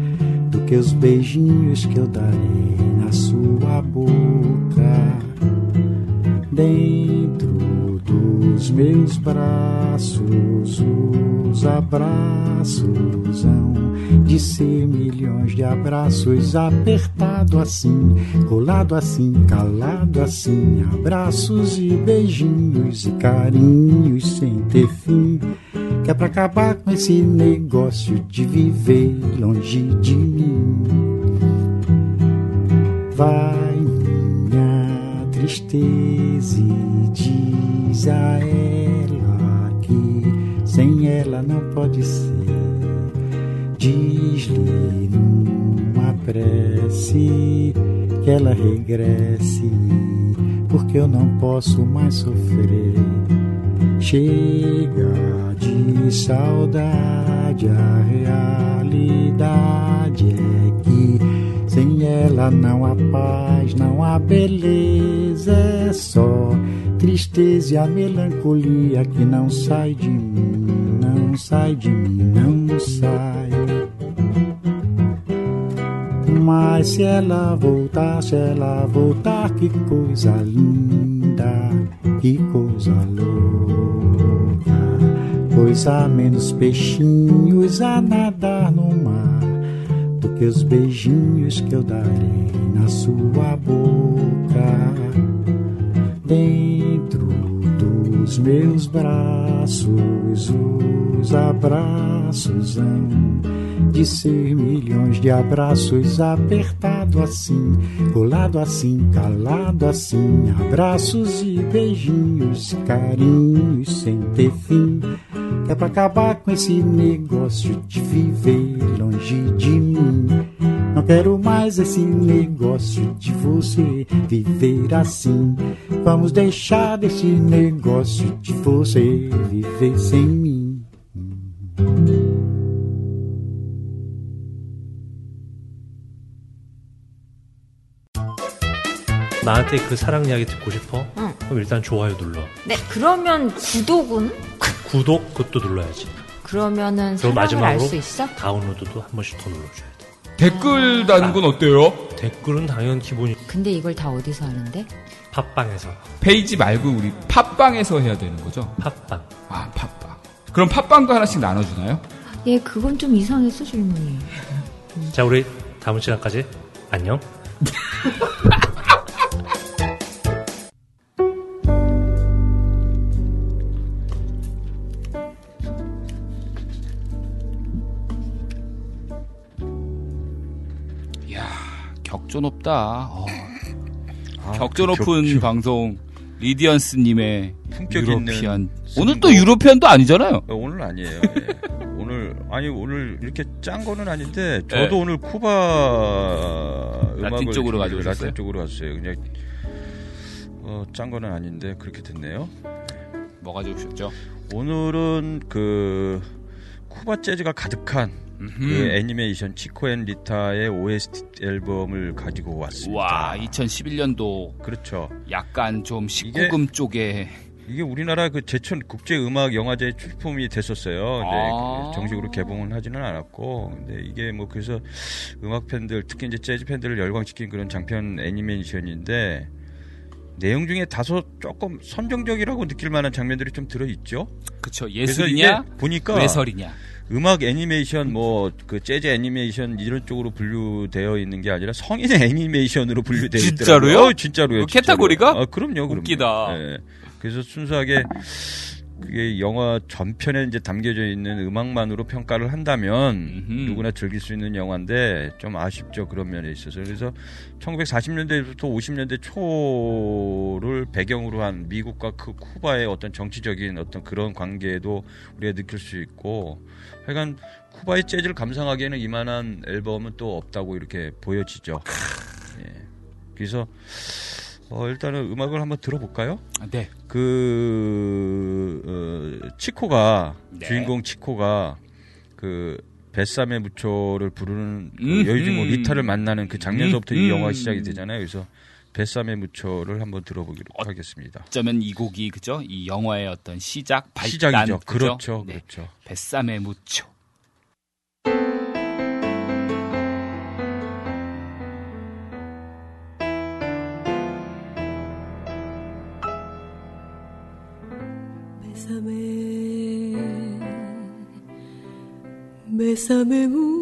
que os beijinhos que eu darei na sua boca. Dentro dos meus braços, os abraços hão de ser milhões de abraços, apertado assim, colado assim, calado assim, abraços e beijinhos e carinhos sem ter fim. Que é pra acabar com esse negócio de viver longe de mim. Vai minha tristeza e diz a ela que sem ela não pode ser. Diz-lhe numa prece que ela regresse, porque eu não posso mais sofrer. Chega de saudade, a realidade é que sem ela não há paz, não há beleza, é só tristeza e a melancolia que não sai de mim, não sai de mim, não sai. Mas se ela voltar, se ela voltar, que coisa linda, que coisa louca. Pois há menos peixinhos a nadar no mar do que os beijinhos que eu darei na sua boca. Dentro dos meus braços, os abraços hão de ser milhões de abraços apertado assim, colado assim, calado assim, abraços e beijinhos, carinhos sem ter fim. Que é pra acabar com esse negócio de viver longe de mim. Não quero mais esse negócio de você viver assim. Vamos deixar desse negócio de você viver sem mim. 나한테 그 사랑 이야기 듣고 싶어? 응. 그럼 일단 좋아요 눌러. 네, 그러면 구독은? 구독 그것도 눌러야지. 그러면은 사랑을 알 마지막으로 수 있어? 다운로드도 한 번씩 더 눌러줘야 돼. 댓글 다는 건 어때요? 댓글은 당연 기본이 근데 이걸 다 어디서 하는데? 팟빵에서 페이지 말고 우리 팟빵에서 해야 되는 거죠? 팟빵. 아, 팟빵. 그럼 팟빵도 하나씩 나눠주나요? 예, 그건 좀 이상했어, 질문이. 자 우리 다음 시간까지 안녕. 격조 높다. 어, 아, 격조 그 높은 격- 방송 리디언스님의 품격 유로피안. 있는 오늘 또. 유로피안도 아니잖아요. 어, 오늘 아니에요. 예. 오늘 아니 오늘 이렇게 짠 거는 아닌데 저도 예. 오늘 쿠바 음악을 쪽으로 가져오셨어요? 라틴 쪽으로 갔어요. 그냥 어, 짠 거는 아닌데 그렇게 됐네요. 뭐 가져오셨죠? 오늘은 그 쿠바 재즈가 가득한 그 애니메이션 Chico and Rita의 OST 앨범을 가지고 왔습니다. 와, 2011년도 그렇죠. 약간 좀 19금 쪽에 이게 우리나라 그 제천 국제 음악 영화제 출품이 됐었어요. 아. 정식으로 개봉은 하지는 않았고, 근데 이게 뭐 그래서 음악 팬들 특히 이제 재즈 팬들을 열광시킨 그런 장편 애니메이션인데 내용 중에 다소 조금 선정적이라고 느낄 만한 장면들이 좀 들어 있죠. 그래서 예술이냐 이게 보니까 외설이냐 음악 애니메이션 뭐 그 재즈 애니메이션 이런 쪽으로 분류되어 있는 게 아니라 성인 애니메이션으로 분류되어 있더라고요. 진짜로요? 어, 진짜로요. 그 진짜로. 캐테고리가? 아, 그럼요, 그럼요. 웃기다. 예. 그래서 순수하게 그게 영화 전편에 이제 담겨져 있는 음악만으로 평가를 한다면 음흠. 누구나 즐길 수 있는 영화인데 좀 아쉽죠 그런 면에 있어서 그래서 1940년대부터 50년대 초를 배경으로 한 미국과 그 쿠바의 어떤 정치적인 어떤 그런 관계도 우리가 느낄 수 있고 하여간 쿠바의 재즈를 감상하기에는 이만한 앨범은 또 없다고 이렇게 보여지죠. 예. 그래서 어, 일단은 음악을 한번 들어볼까요? 아, 네그 어, 치코가 네. 주인공 치코가 그 뱃삼의 무초를 부르는 그 음흠. 여주인공 리타를 만나는 그 장면서부터 이 음흠. 영화 시작이 되잖아요. 그래서 뱃삼의 무초를 한번 들어보기로 하겠습니다. 어쩌면 이 곡이 그죠 이 영화의 어떤 시작 발단 시작이죠. 그죠? 그렇죠, 네. 그렇죠. 뱃삼의 무초 Bésame, bésame mucho,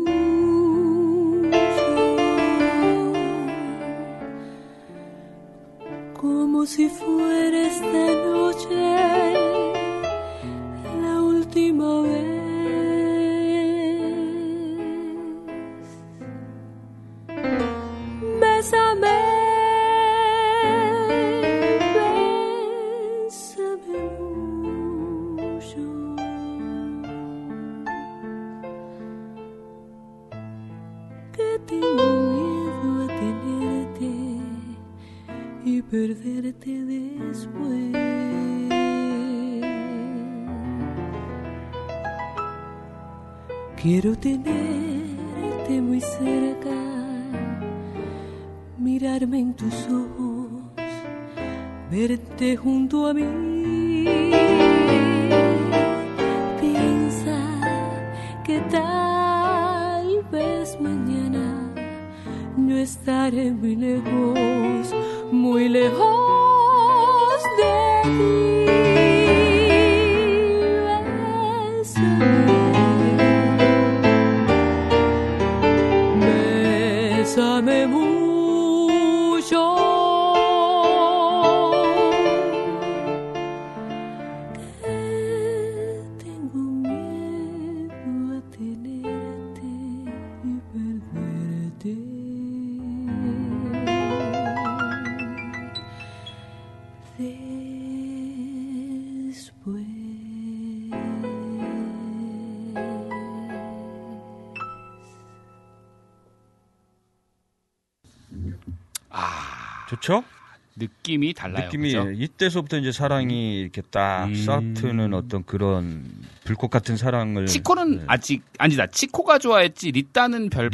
달라요. 느낌이 그죠? 이때서부터 이제 사랑이 이렇게 딱 음. 싹트는 어떤 그런 불꽃 같은 사랑을 치코는 네. 아직 아니다. 치코가 좋아했지 리따는 별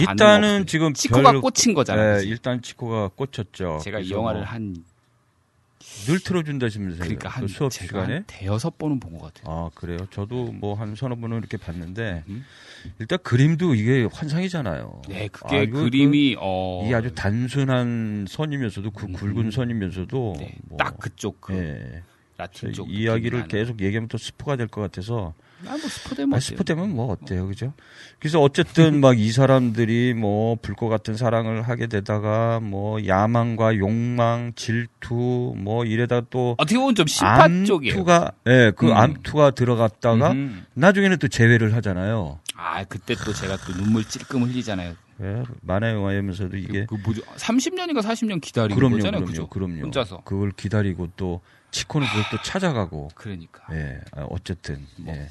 없어요. 지금 치코가 별- 꽂힌 거잖아요. 네? 일단 치코가 꽂혔죠. 제가 이 영화를 뭐 한 늘 틀어준다시면서요. 그러니까 한그 수업 시간에. 한 대여섯 번은 본 것 같아요. 아 그래요. 저도 뭐 한 서너 번은 이렇게 봤는데 음. 일단 그림도 이게 환상이잖아요. 네, 그게 아, 그림이 그- 어 이게 아주 단순한 선이면서도 그 굵은 선이면서도 네, 뭐, 딱 그쪽 그 예. 라틴 쪽 이야기를 나는. 계속 얘기하면 또 스포가 될 것 같아서 아, 뭐 스포되면 아? 스포되면 뭐 어때요, 그죠? 그래서 어쨌든 막 이 사람들이 뭐 불꽃 같은 사랑을 하게 되다가 뭐 야망과 욕망, 질투 뭐 이래다 또 어떻게 보면 좀 심파 쪽이에요. 암투가 예, 그 음. 암투가 들어갔다가 음. 나중에는 또 재회를 하잖아요. 아 그때 또 제가 또 눈물 찔끔 흘리잖아요. 예, 만화 영화이면서도 그, 이게 그 뭐죠? 30년인가 40년 기다린 그럼요, 거잖아요. 그럼요, 그죠? 그럼요. 혼자서. 그걸 기다리고 또 치코는 그걸 또 찾아가고. 그러니까. 예, 아, 어쨌든. 뭐. 예.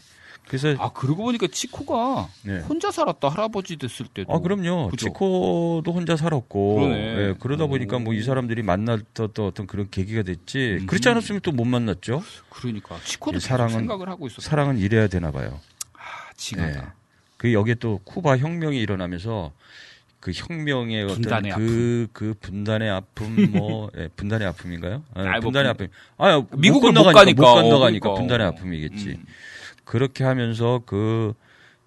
그래서 아 그러고 보니까 치코가 네. 혼자 살았다 할아버지 됐을 때도. 아 그럼요. 그죠? 치코도 혼자 살았고, 그러네. 예, 그러다 보니까 뭐 이 사람들이 만났던 어떤 그런 계기가 됐지. 음. 그렇지 않았으면 또 못 만났죠. 그러니까 치코도 예, 사랑은 생각을 하고 있었어. 사랑은 이래야 되나 봐요. 아, 징하다. 예. 그 여기에 또 쿠바 혁명이 일어나면서 그 혁명의 어떤 그, 그 분단의 아픔, 뭐, 예, 분단의 아픔인가요? 아, 뭐 분단의 분- 아픔. 아, 미국을 못못 건너가니까, 가니까. 못 건너가니까 어, 그러니까. 분단의 어. 아픔이겠지. 음. 그렇게 하면서 그,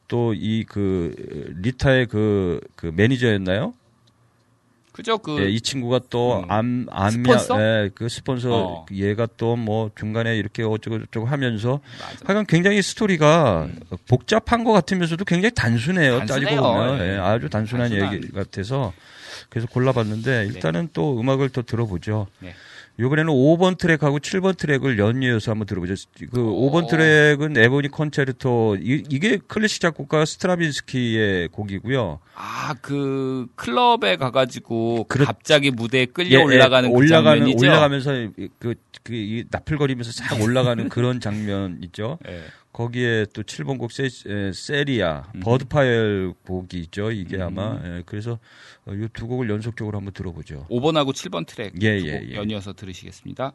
또 이 그, 리타의 그, 그 매니저였나요? 그죠 그 예, 이 친구가 또 음. 암, 암이야, 스폰서? 예, 그 스폰서, 어. 얘가 또 뭐 중간에 이렇게 어쩌고 저쩌고 하면서 맞아. 하여간 굉장히 스토리가 복잡한 것 같으면서도 굉장히 단순해요. 음. 단순해요. 따지고 보면 예. 예, 아주 단순한 단순한. 얘기 같아서 그래서 골라봤는데 일단은 또 음악을 또 들어보죠. 네. 이번에는 5번 트랙하고 7번 트랙을 연이어서 한번 들어보죠. 그 5번 트랙은 Ebony Concerto 이, 이게 클래식 작곡가 스트라빈스키의 곡이고요. 아, 그 클럽에 가 가지고 그렇- 갑자기 무대에 끌려 예, 예, 올라가는 그 올라가는 장면이죠. 올라가면서 그, 그, 이 나풀거리면서 싹 올라가는 그런 장면 있죠. 예. 거기에 또 7번 곡 세, 에, 세리아, 음. Bird Fire 곡이 있죠. 이게 아마 예, 그래서 이 두 곡을 연속적으로 한번 들어보죠. 5번하고 7번 트랙 예, 두 예, 곡 예. 연이어서 들으시겠습니다.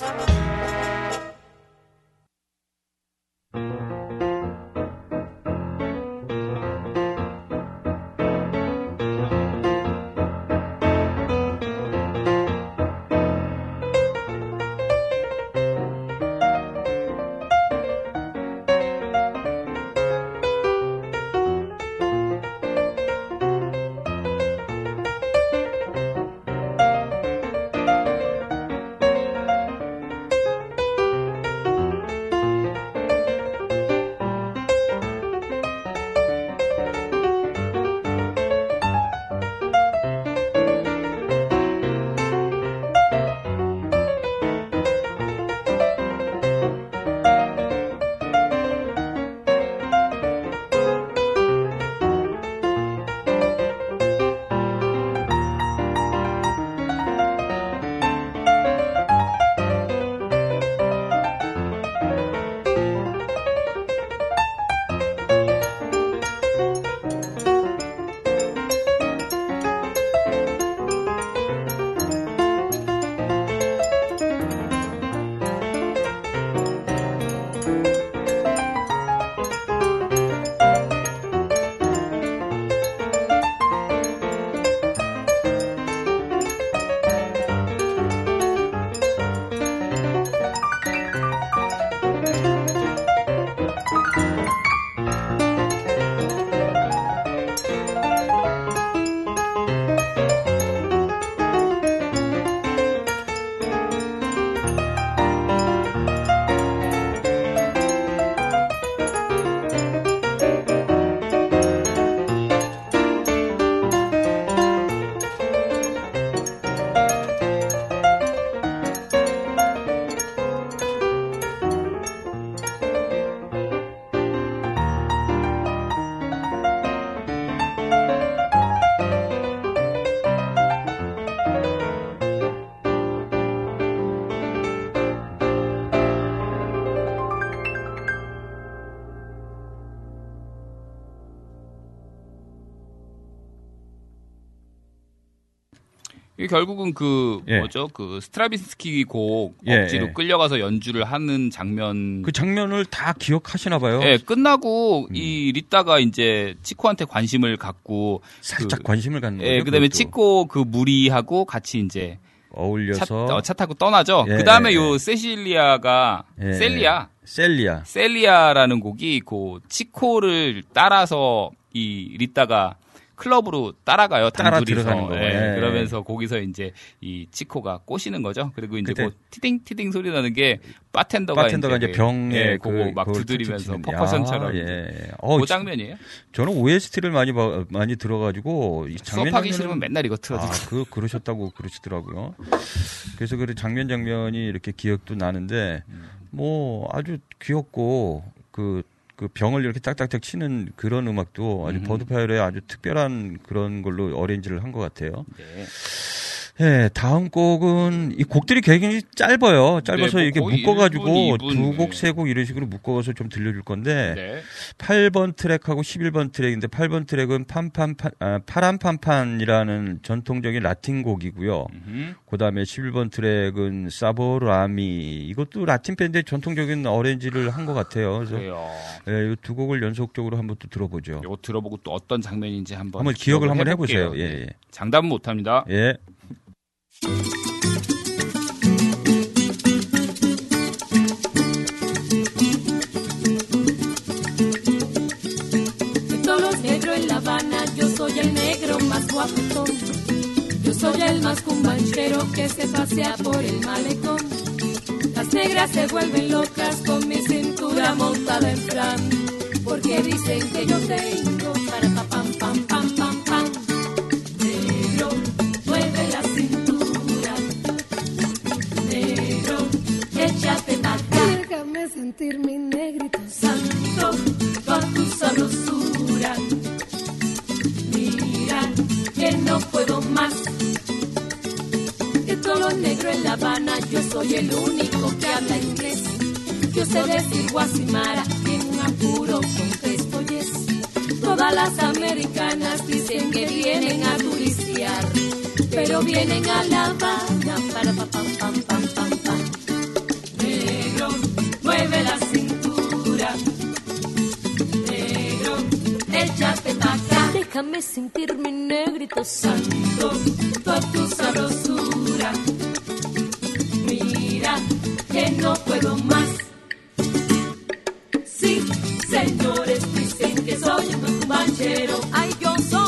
Bye. 결국은 그 예. 뭐죠? 그 스트라빈스키 곡 예, 억지로 예. 끌려가서 연주를 하는 장면. 그 장면을 다 기억하시나 봐요. 예, 끝나고 음. 이 리따가 이제 치코한테 관심을 갖고 살짝 그- 관심을 갖는. 예, 그다음에 그것도. 치코 그 무리하고 같이 이제 차, 어울려서 어, 차 타고 떠나죠. 예, 그다음에 예, 요 세실리아가 예, 셀리아 셀리아. 셀리아라는 곡이 그 치코를 따라서 이 리따가 클럽으로 따라가요. 따라. 들어가는 거. 예, 예. 그러면서 거기서 이제 이 치코가 꼬시는 거죠. 그리고 이제 그 티딩 티딩 소리 나는 게 바텐더가, 바텐더가 이제 그- 병에 예, 그- 그거 막 두드리면서 퍼커션처럼 야, 이제 예. 어, 그 진- 장면이에요. 저는 OST를 많이 봐- 많이 들어가지고 이 장면 수업하기 싫으면 맨날 이거 틀어줘. 아, 그 그러셨다고 그러시더라고요. 그래서 그 장면 장면이 이렇게 기억도 나는데 뭐 아주 귀엽고 그 그 병을 이렇게 딱딱딱 치는 그런 음악도 아주 음. 버드파이어의 아주 특별한 그런 걸로 arrange를 한 것 같아요. 네. 예, 다음 곡은 이 곡들이 굉장히 짧아요. 짧아서 네, 뭐 이렇게 거의 묶어가지고 1분, 2분, 두 곡, 네. 세곡 이런 식으로 묶어서 좀 들려줄 건데 네. 8번 트랙하고 11번 트랙인데 8번 트랙은 판판판 아, 파란판판이라는 전통적인 라틴 곡이고요. 음흠. 그다음에 11번 트랙은 Sabor a mí 이것도 라틴 밴드의 전통적인 arrange를 한 것 같아요. 그래서 그래요. 예, 이두 곡을 연속적으로 한번 또 들어보죠. 이거 들어보고 또 어떤 장면인지 한번 한번 기억을 한번 해볼게요. 해보세요. 예, 예. 장담은 못합니다. 예. De todos los negros en La Habana, yo soy el negro más guapetón. Yo soy el más cumbanchero que se pasea por el malecón. Las negras se vuelven locas con mi cintura montada en fran. Porque dicen que yo tengo para pa pam pam pam pam pam. Sentir mi negrito santo con tu sabrosura. Mira que no puedo más. De todos los negros en La Habana, yo soy el único que habla inglés. Yo sé decir Guasimara en un apuro con Crespo yes. Todas las americanas dicen que vienen a turistear, pero vienen a La Habana para pa pam pam pam pam pam. Negro, mueve la cintura. Negro, échate pa' acá. Déjame sentir mi negrito santo, toda tu sabrosura. Mira que no puedo más. Sí, señores, dicen que soy el más cumbanchero. Ay, yo soy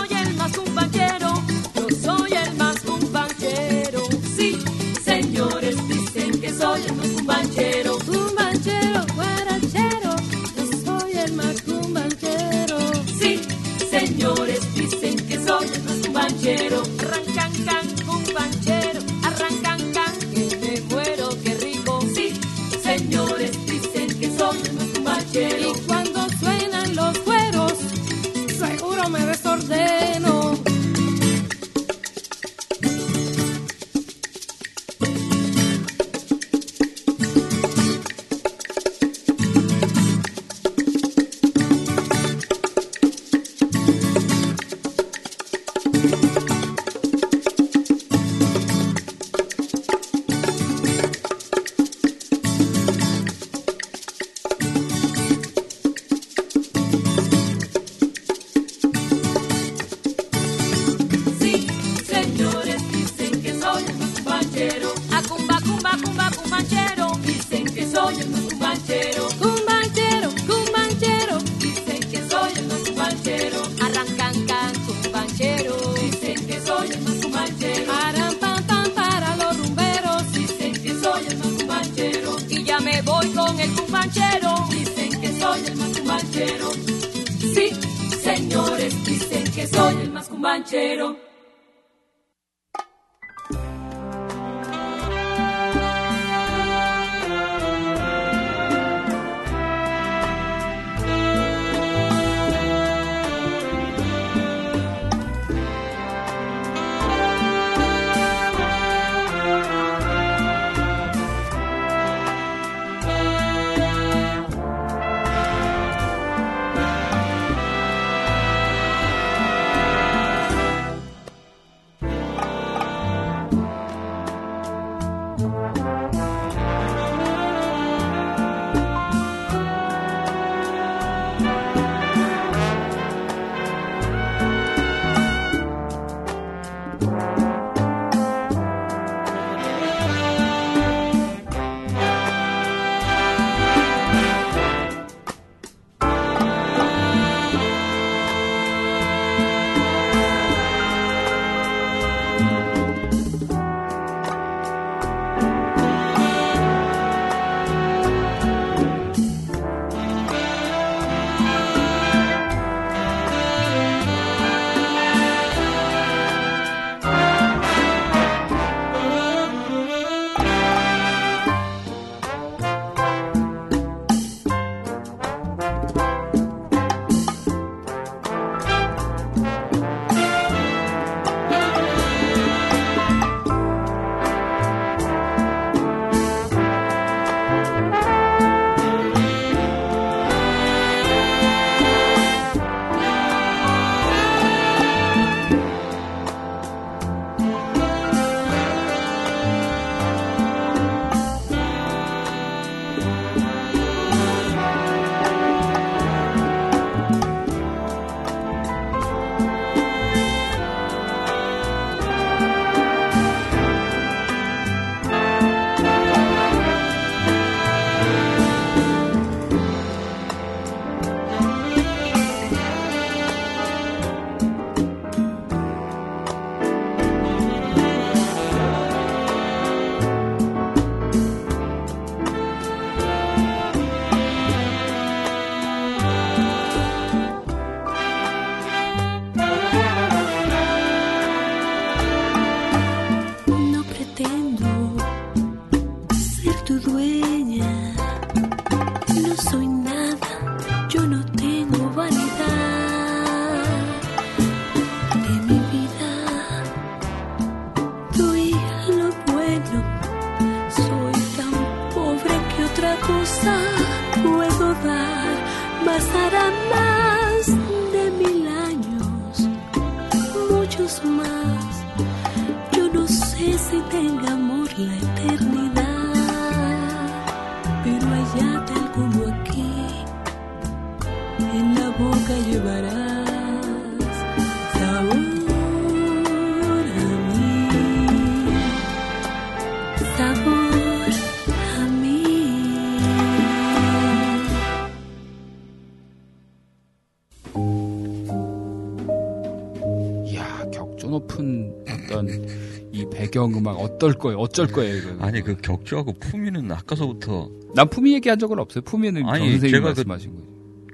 배경음악 어떨 거예요? 어쩔 거예요? 이거. 아니 그 격주하고 품위는 아까서부터 난 품위 얘기한 적은 없어요. 품위는 아니, 정 선생님 제가 그- 말씀하신 거예요.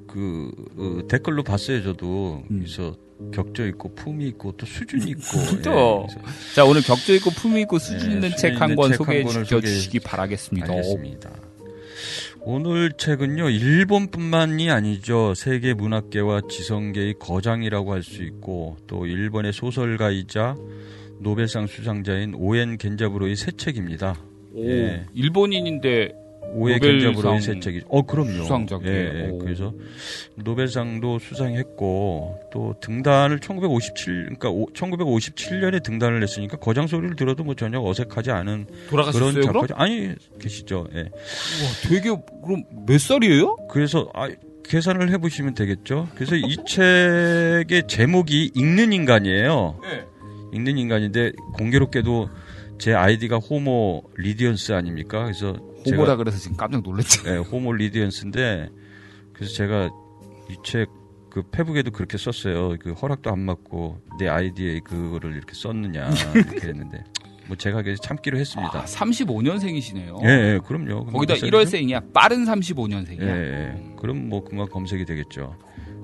그 어, 댓글로 봤어요 저도 음. 그래서 격조 있고 품위 있고 또 수준 있고 또. 예, 자 오늘 격조 있고 품위 있고 수준 네, 있는 책 한 권 소개해 주시기 소개해 바라겠습니다. 알겠습니다. 오늘 책은요 일본뿐만이 아니죠 세계 문학계와 지성계의 거장이라고 할 수 있고 또 일본의 소설가이자 노벨상 수상자인 오엔 겐자부로의 새 책입니다. 오, 예. 일본인인데 노벨상 겐자부로의 새 책이 어 그럼요. 수상자께. 예, 예. 오. 그래서 노벨상도 수상했고 또 등단을 1957 그러니까 오, 1957년에 등단을 했으니까 거장 소리를 들어도 뭐 전혀 어색하지 않은 돌아가셨어요 그런? 작가죠. 아니 계시죠. 예. 와, 되게 그럼 몇 살이에요? 그래서 아, 계산을 해보시면 되겠죠. 그래서 이 책의 제목이 읽는 인간이에요. 네. 읽는 인간인데 공교롭게도 제 아이디가 호모 리디언스 아닙니까? 그래서 호모라 제가 그래서 지금 깜짝 놀랐죠. 네, 호모 리디언스인데 그래서 제가 이책 그 페북에도 그렇게 썼어요. 그 허락도 안 받고 내 아이디에 그거를 이렇게 썼느냐 이렇게 했는데 뭐 제가 그래서 참기로 했습니다. 아, 35년생이시네요. 예, 예, 그럼요. 그럼 거기다 몇 살이죠? 1월생이야. 빠른 35년생이야. 예, 예. 그럼 뭐 그만 검색이 되겠죠.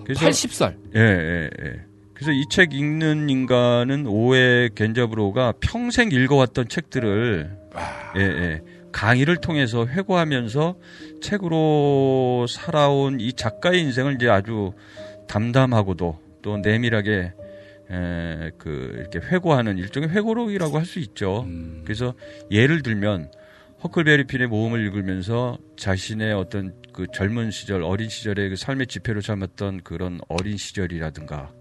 그래서 80살. 예, 예, 예. 그래서 이 책 읽는 인간은 오해 겐자브로가 평생 읽어왔던 책들을 예, 예. 강의를 통해서 회고하면서 책으로 살아온 이 작가의 인생을 이제 아주 담담하고도 또 내밀하게 에, 그 이렇게 회고하는 일종의 회고록이라고 할 수 있죠. 음. 그래서 예를 들면 허클베리 핀의 모험을 읽으면서 자신의 어떤 그 젊은 시절, 어린 시절의 그 삶의 지표를 삼았던 그런 어린 시절이라든가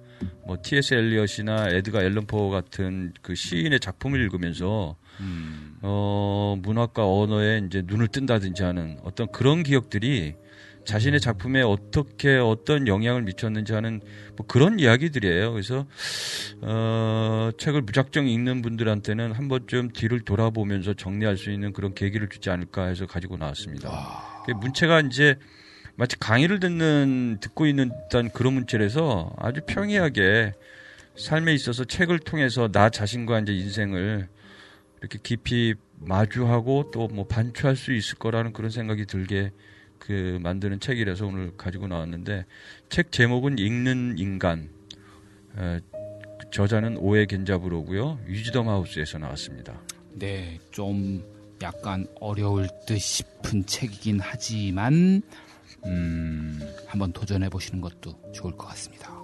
뭐 T.S. 엘리엇이나 에드가 앨런포 같은 그 시인의 작품을 읽으면서 음. 어, 문학과 언어에 이제 눈을 뜬다든지 하는 어떤 그런 기억들이 자신의 작품에 어떻게 어떤 영향을 미쳤는지 하는 뭐 그런 이야기들이에요. 그래서 어, 책을 무작정 읽는 분들한테는 한 번쯤 뒤를 돌아보면서 정리할 수 있는 그런 계기를 주지 않을까 해서 가지고 나왔습니다. 그 문체가 이제 마치 강의를 듣는 듣고 있는 듯한 그런 문체라서 아주 평이하게 삶에 있어서 책을 통해서 나 자신과 이제 인생을 이렇게 깊이 마주하고 또 뭐 반추할 수 있을 거라는 그런 생각이 들게 그 만드는 책이라서 오늘 가지고 나왔는데 책 제목은 읽는 인간 어, 저자는 오해 겐자브로고요 위즈덤 하우스에서 나왔습니다. 네, 좀 약간 어려울 듯 싶은 책이긴 하지만 음, 한번 도전해 보시는 것도 좋을 것 같습니다.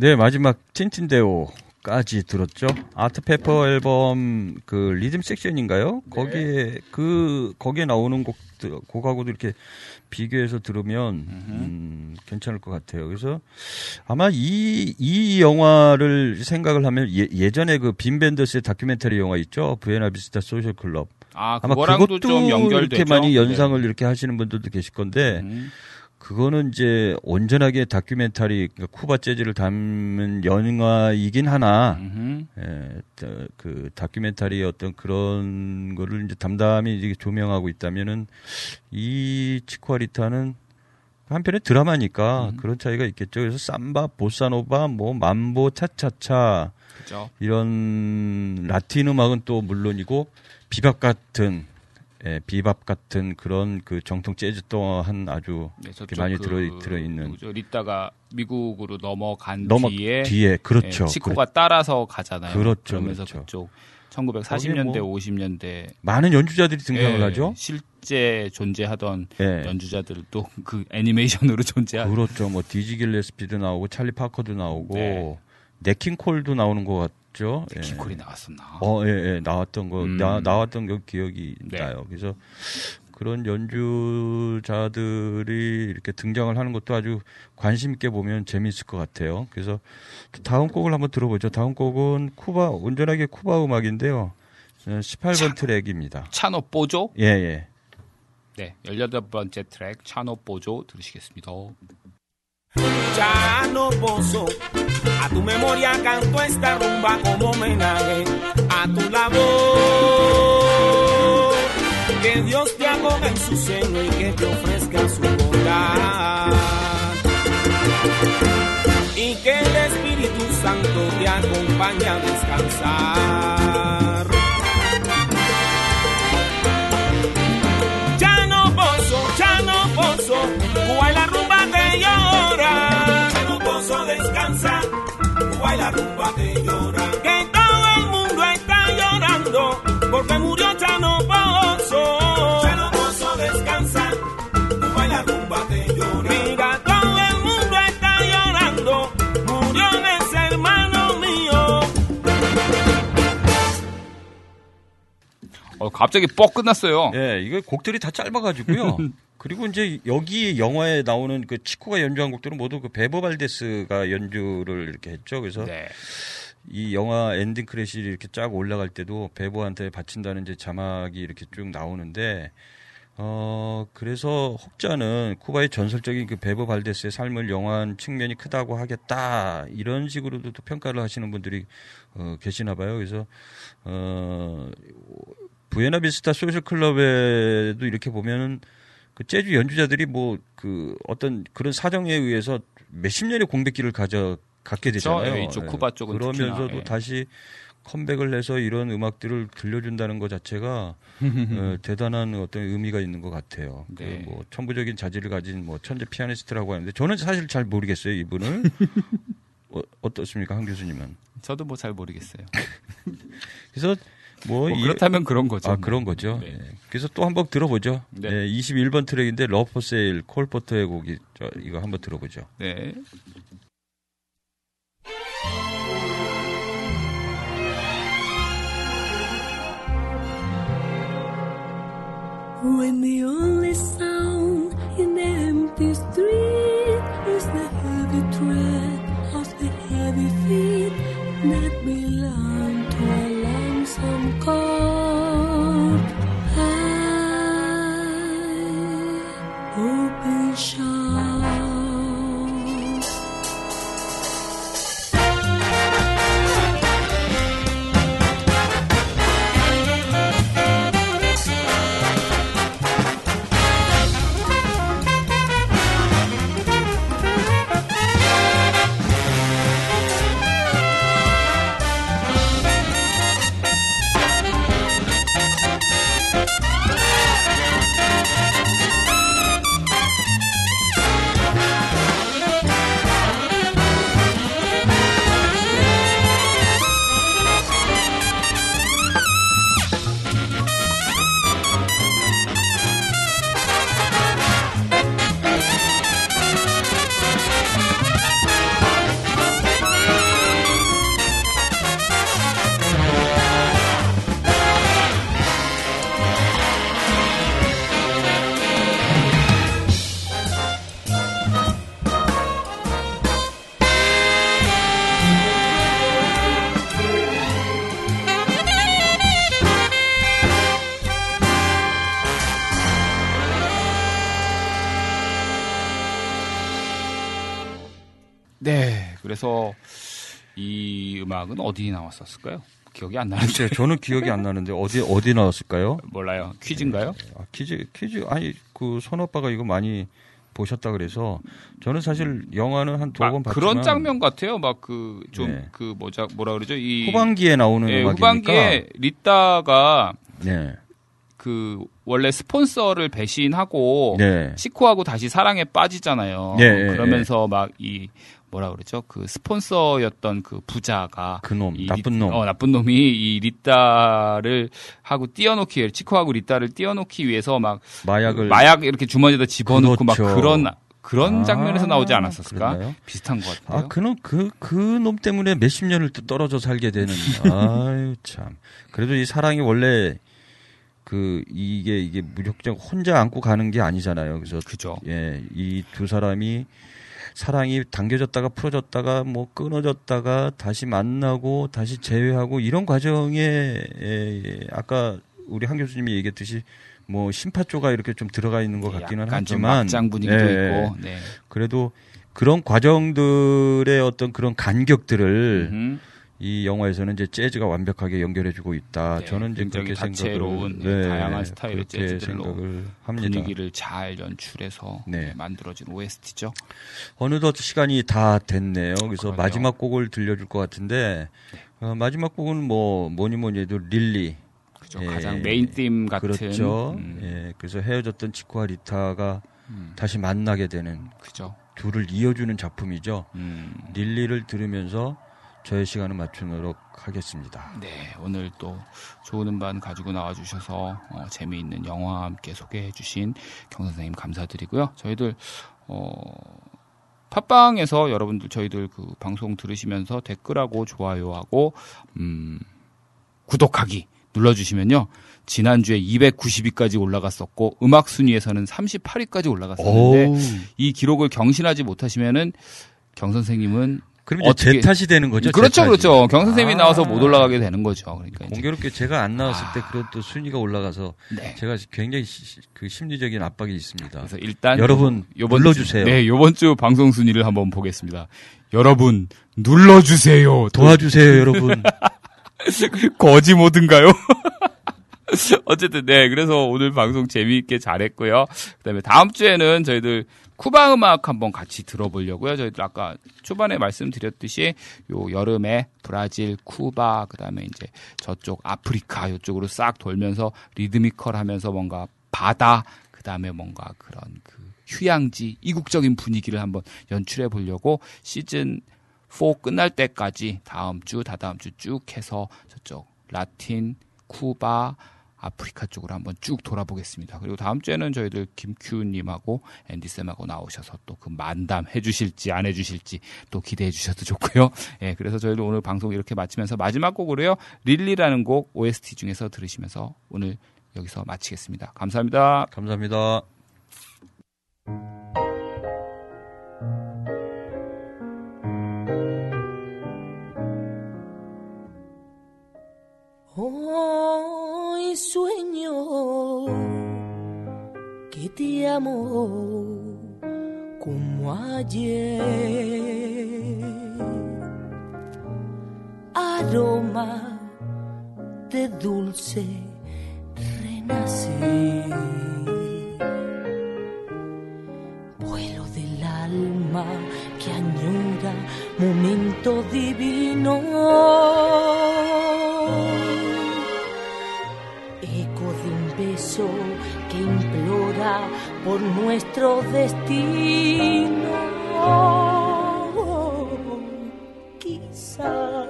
네, 마지막 Tin Tin Deo까지 들었죠. 아트페퍼 앨범 그 리듬 섹션인가요? 거기에 그 거기에 나오는 곡들 곡하고도 이렇게 비교해서 들으면 음, 괜찮을 것 같아요. 그래서 아마 이 이 영화를 생각을 하면 예, 예전에 그 빔 벤더스의 다큐멘터리 영화 있죠. 부에나비스타 소셜 클럽. 아, 아마 그거랑도 그것도 좀 연결되죠. 이렇게 많이 연상을 네. 이렇게 하시는 분들도 계실 건데 음. 그거는 이제 온전하게 다큐멘터리 그러니까 쿠바 재즈를 담은 영화이긴 하나 음흠. 예, 저, 그 다큐멘터리의 어떤 그런 거를 이제 담담히 이제 조명하고 있다면은 이 치쿠아리타는 한편의 드라마니까 그런 차이가 있겠죠. 그래서 삼바, 보사노바, 뭐 만보, 차차차 그죠. 이런 라틴 음악은 또 물론이고 비밥 같은 예, 비밥 같은 그런 그 정통 재즈 또한 아주 네, 많이 그 들어 들어 있는? 리따가 미국으로 넘어간 넘어 뒤에 뒤에 그렇죠. 예, 치코가 따라서 가잖아요. 그렇죠, 그러면서 그렇죠. 그쪽 1940년대, 거기 뭐 50년대 많은 연주자들이 등장을 예, 하죠. 실제 존재하던 예. 연주자들도 그 애니메이션으로 존재하는 그렇죠. 뭐 디지 길레스피도 나오고 찰리 파커도 나오고 네. 네킹 콜도 나오는 것 같 죠. 예. 키콜이 나왔었나? 어, 예, 예, 나왔던 거, 음. 나, 나왔던 거 기억이 네. 나요. 그래서 그런 연주자들이 이렇게 등장을 하는 것도 아주 관심 있게 보면 재미있을 것 같아요. 그래서 다음 곡을 한번 들어보죠. 다음 곡은 쿠바, 온전하게 쿠바 음악인데요. 어, 18번 트랙입니다. 차노 뽀조? 예, 예. 네, 18번째 트랙 차노 뽀조 들으시겠습니다. Chano Pozo, a tu memoria canto esta rumba como homenaje a tu labor. Que Dios te acoja en su seno y que te ofrezca su bondad. Y que el Espíritu Santo te acompañe a descansar. Cuba y la rumba te llora. Que todo el mundo está llorando porque murió Chano Pozo. Chano Pozo descansa, Cuba y la rumba te llora. Mira, todo el mundo está llorando, murió ese hermano mío. 어, 갑자기 뻑 끝났어요. 예, 이거 곡들이 다 짧아가지고요. 그리고 이제 여기 영화에 나오는 그 치코가 연주한 곡들은 모두 그 베버 발데스가 연주를 이렇게 했죠. 그래서 네. 이 영화 엔딩 크레딧이 이렇게 쫙 올라갈 때도 베보한테 바친다는 이제 자막이 이렇게 쭉 나오는데 어 그래서 혹자는 쿠바의 전설적인 그 베보 발데스의 삶을 영화한 측면이 크다고 하겠다 이런 식으로도 또 평가를 하시는 분들이 어, 계시나 봐요. 그래서 어 부에나비스타 소셜 클럽에도 이렇게 보면은 그 재즈 연주자들이 뭐 그 어떤 그런 사정에 의해서 몇십 년의 공백기를 가져 갖게? 되잖아요. 예, 이쪽 쿠바 쪽은 그러면서도 특히나, 예. 다시 컴백을 해서 이런 음악들을 들려준다는 것 자체가 어, 대단한 어떤 의미가 있는 것 같아요. 네. 그뭐 천부적인 자질을 가진 뭐 천재 피아니스트라고 하는데 저는 사실 잘 모르겠어요 이분을 어, 어떻습니까 한 교수님은? 저도 뭐 잘 모르겠어요. 그래서 뭐, 뭐 이- 그렇다면 그런 거죠. 아 뭐. 그런 거죠. 네. 예. 그래서 또 한번 들어보죠. 네. 네. 21번 트랙인데 러퍼세일 콜포터의 곡이 저 이거 한번 들어보죠. 네. When the only sound in the empty street is the heavy tread of the heavy feet that belong some call. 그래서 이 음악은 어디 나왔었을까요? 기억이 안 나는데 저는 기억이 안 나는데 어디 어디 나왔을까요? 몰라요. 퀴즈인가요? 아, 퀴즈 퀴즈 아니 그 손 오빠가 이거 많이 보셨다 그래서 저는 사실 영화는 한 두어 번막 봤지만 그런 장면 같아요. 막 그 좀그 네. 뭐자 뭐라 그러죠? 이 후반기에 나오는 예, 음악이니까 후반기에 리따가 네. 그 원래 스폰서를 배신하고 네. 시코하고 다시 사랑에 빠지잖아요. 네, 그러면서 막 이 뭐라 그러죠? 그 스폰서였던 그 부자가 그놈 이 나쁜 리- 놈. 어, 나쁜 놈이 이 리따를 하고 띄워놓기 치코하고 리따를 띄워놓기 위해서 막 마약을 마약 이렇게 주머니에다 집어넣고 막 그렇죠. 그런 그런 아, 장면에서 나오지 않았었을까? 그랬나요? 비슷한 것 같아요. 아, 그놈, 그, 그 놈 때문에 몇십 년을 또 떨어져 살게 되는. 아유, 참. 그래도 이 사랑이 원래 그, 이게, 이게 무조건 혼자 안고 가는 게 아니잖아요. 그래서. 그죠. 예, 이 두 사람이 사랑이 당겨졌다가 풀어졌다가 뭐 끊어졌다가 다시 만나고 다시 재회하고 이런 과정에 에, 아까 우리 한 교수님이 얘기했듯이 뭐 심파조가 이렇게 좀 들어가 있는 것 같기는 약간 좀 하지만 막장 분위기도 예, 있고. 네. 그래도 그런 과정들의 어떤 그런 간격들을 음, 이 영화에서는 이제 재즈가 완벽하게 연결해주고 있다. 네, 저는 이제 굉장히 그렇게 다채로운, 생각을 네, 다양한 스타일의 재즈들로 생각을 합니다. 분위기를 잘 연출해서 네. 만들어진 OST죠. 어느덧 시간이 다 됐네요. 그래서 그러네요. 마지막 곡을 들려줄 것 같은데 어, 마지막 곡은 뭐 뭐니 뭐니 해도 릴리. 그죠. 예, 가장 main theme 같은. 그렇죠. 음, 예, 그래서 헤어졌던 치코와 리타가 음, 다시 만나게 되는 그죠. 둘을 이어주는 작품이죠. 음, 릴리를 들으면서 저의 시간을 맞추도록 하겠습니다. 네, 오늘 또 좋은 음반 가지고 나와주셔서 어, 재미있는 영화 함께 소개해주신 경 선생님 감사드리고요. 저희들 어, 팟빵에서 여러분들 저희들 그 방송 들으시면서 댓글하고 좋아요하고 음, 구독하기 눌러주시면요. 지난주에 290위까지 올라갔었고 음악 순위에서는 38위까지 올라갔었는데 이 기록을 경신하지 못하시면은 경 선생님은 그럼 이제 어떻게- 제 탓이 되는 거죠? 그렇죠. 그렇죠. 경 선생님이 아. 나와서 못 올라가게 되는 거죠. 그러니까 이제 공교롭게 제가 안 나왔을 아. 때 그런 또 순위가 올라가서 네. 제가 굉장히 시- 그 심리적인 압박이 있습니다. 그래서 일단 여러분 요번 눌러주세요. 주, 네, 요번 주 방송 순위를 한번 보겠습니다. 여러분 눌러주세요. 도와주세요, 여러분. 거지 모든가요? 어쨌든 네 그래서 오늘 방송 재미있게 잘했고요. 그다음에 다음 주에는 저희들 쿠바 음악 한번 같이 들어보려고요. 저희들 아까 초반에 말씀드렸듯이 요 여름에 브라질, 쿠바 그다음에 이제 저쪽 아프리카 이쪽으로 싹 돌면서 리드미컬하면서 뭔가 바다 그다음에 뭔가 그런 그 휴양지 이국적인 분위기를 한번 연출해 보려고 시즌 4 끝날 때까지 다음 주, 다다음 주 쭉 해서 저쪽 라틴, 쿠바, 아프리카 쪽으로 한번 쭉 돌아보겠습니다. 그리고 다음 주에는 저희들 김큐님하고 앤디쌤하고 나오셔서 또 그 만담 해주실지 안 해주실지 또 기대해 주셔도 좋고요. 예, 그래서 저희들 오늘 방송 이렇게 마치면서 마지막 곡으로요. 릴리라는 곡 OST 중에서 들으시면서 오늘 여기서 마치겠습니다. 감사합니다. 감사합니다. Sueño que te amo como ayer. Aroma de dulce renacer. Vuelo del alma que añora momento divino. Que implora por nuestro destino. Quizá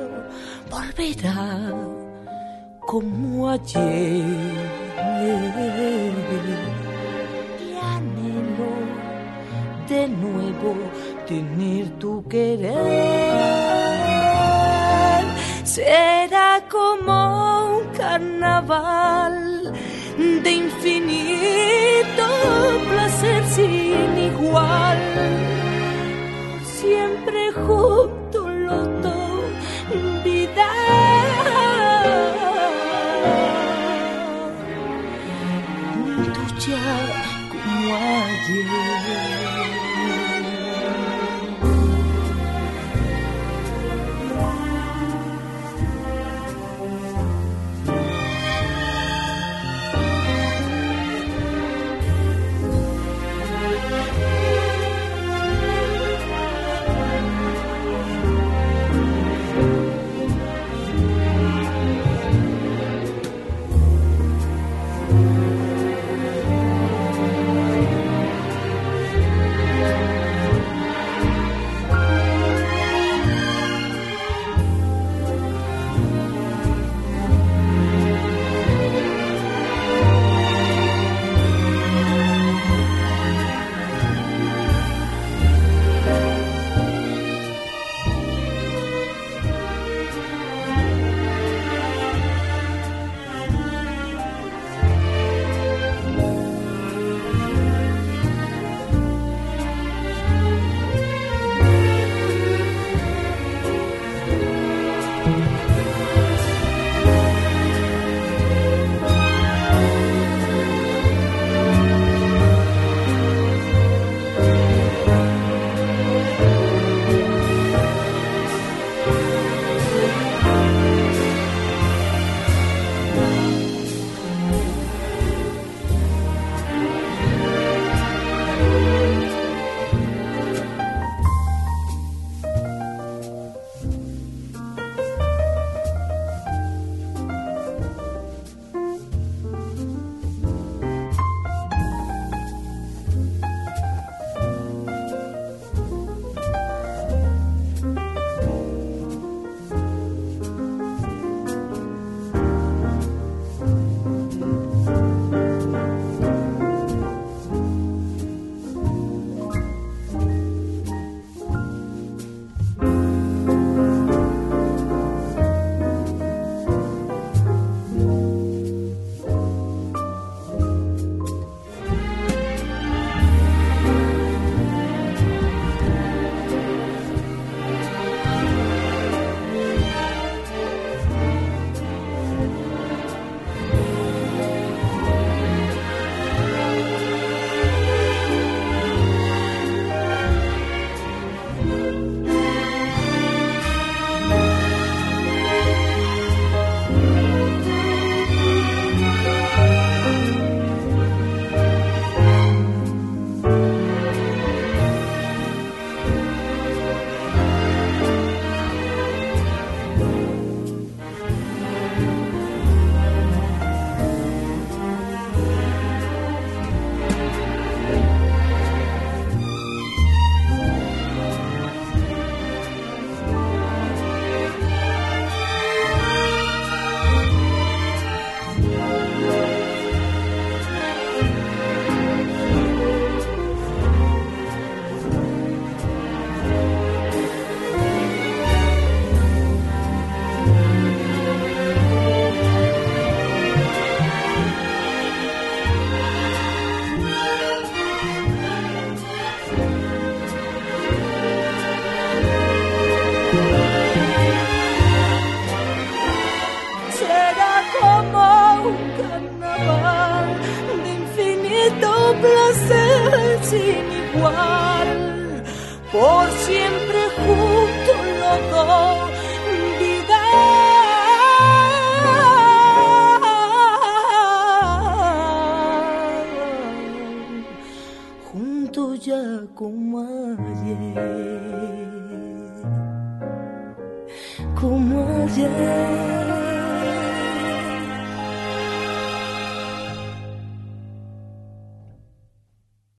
volverá como ayer. Y anhelo de nuevo tener tu querer. Será como un carnaval de infinito placer sin igual. Siempre juntos los dos, vida. Tuya como ayer.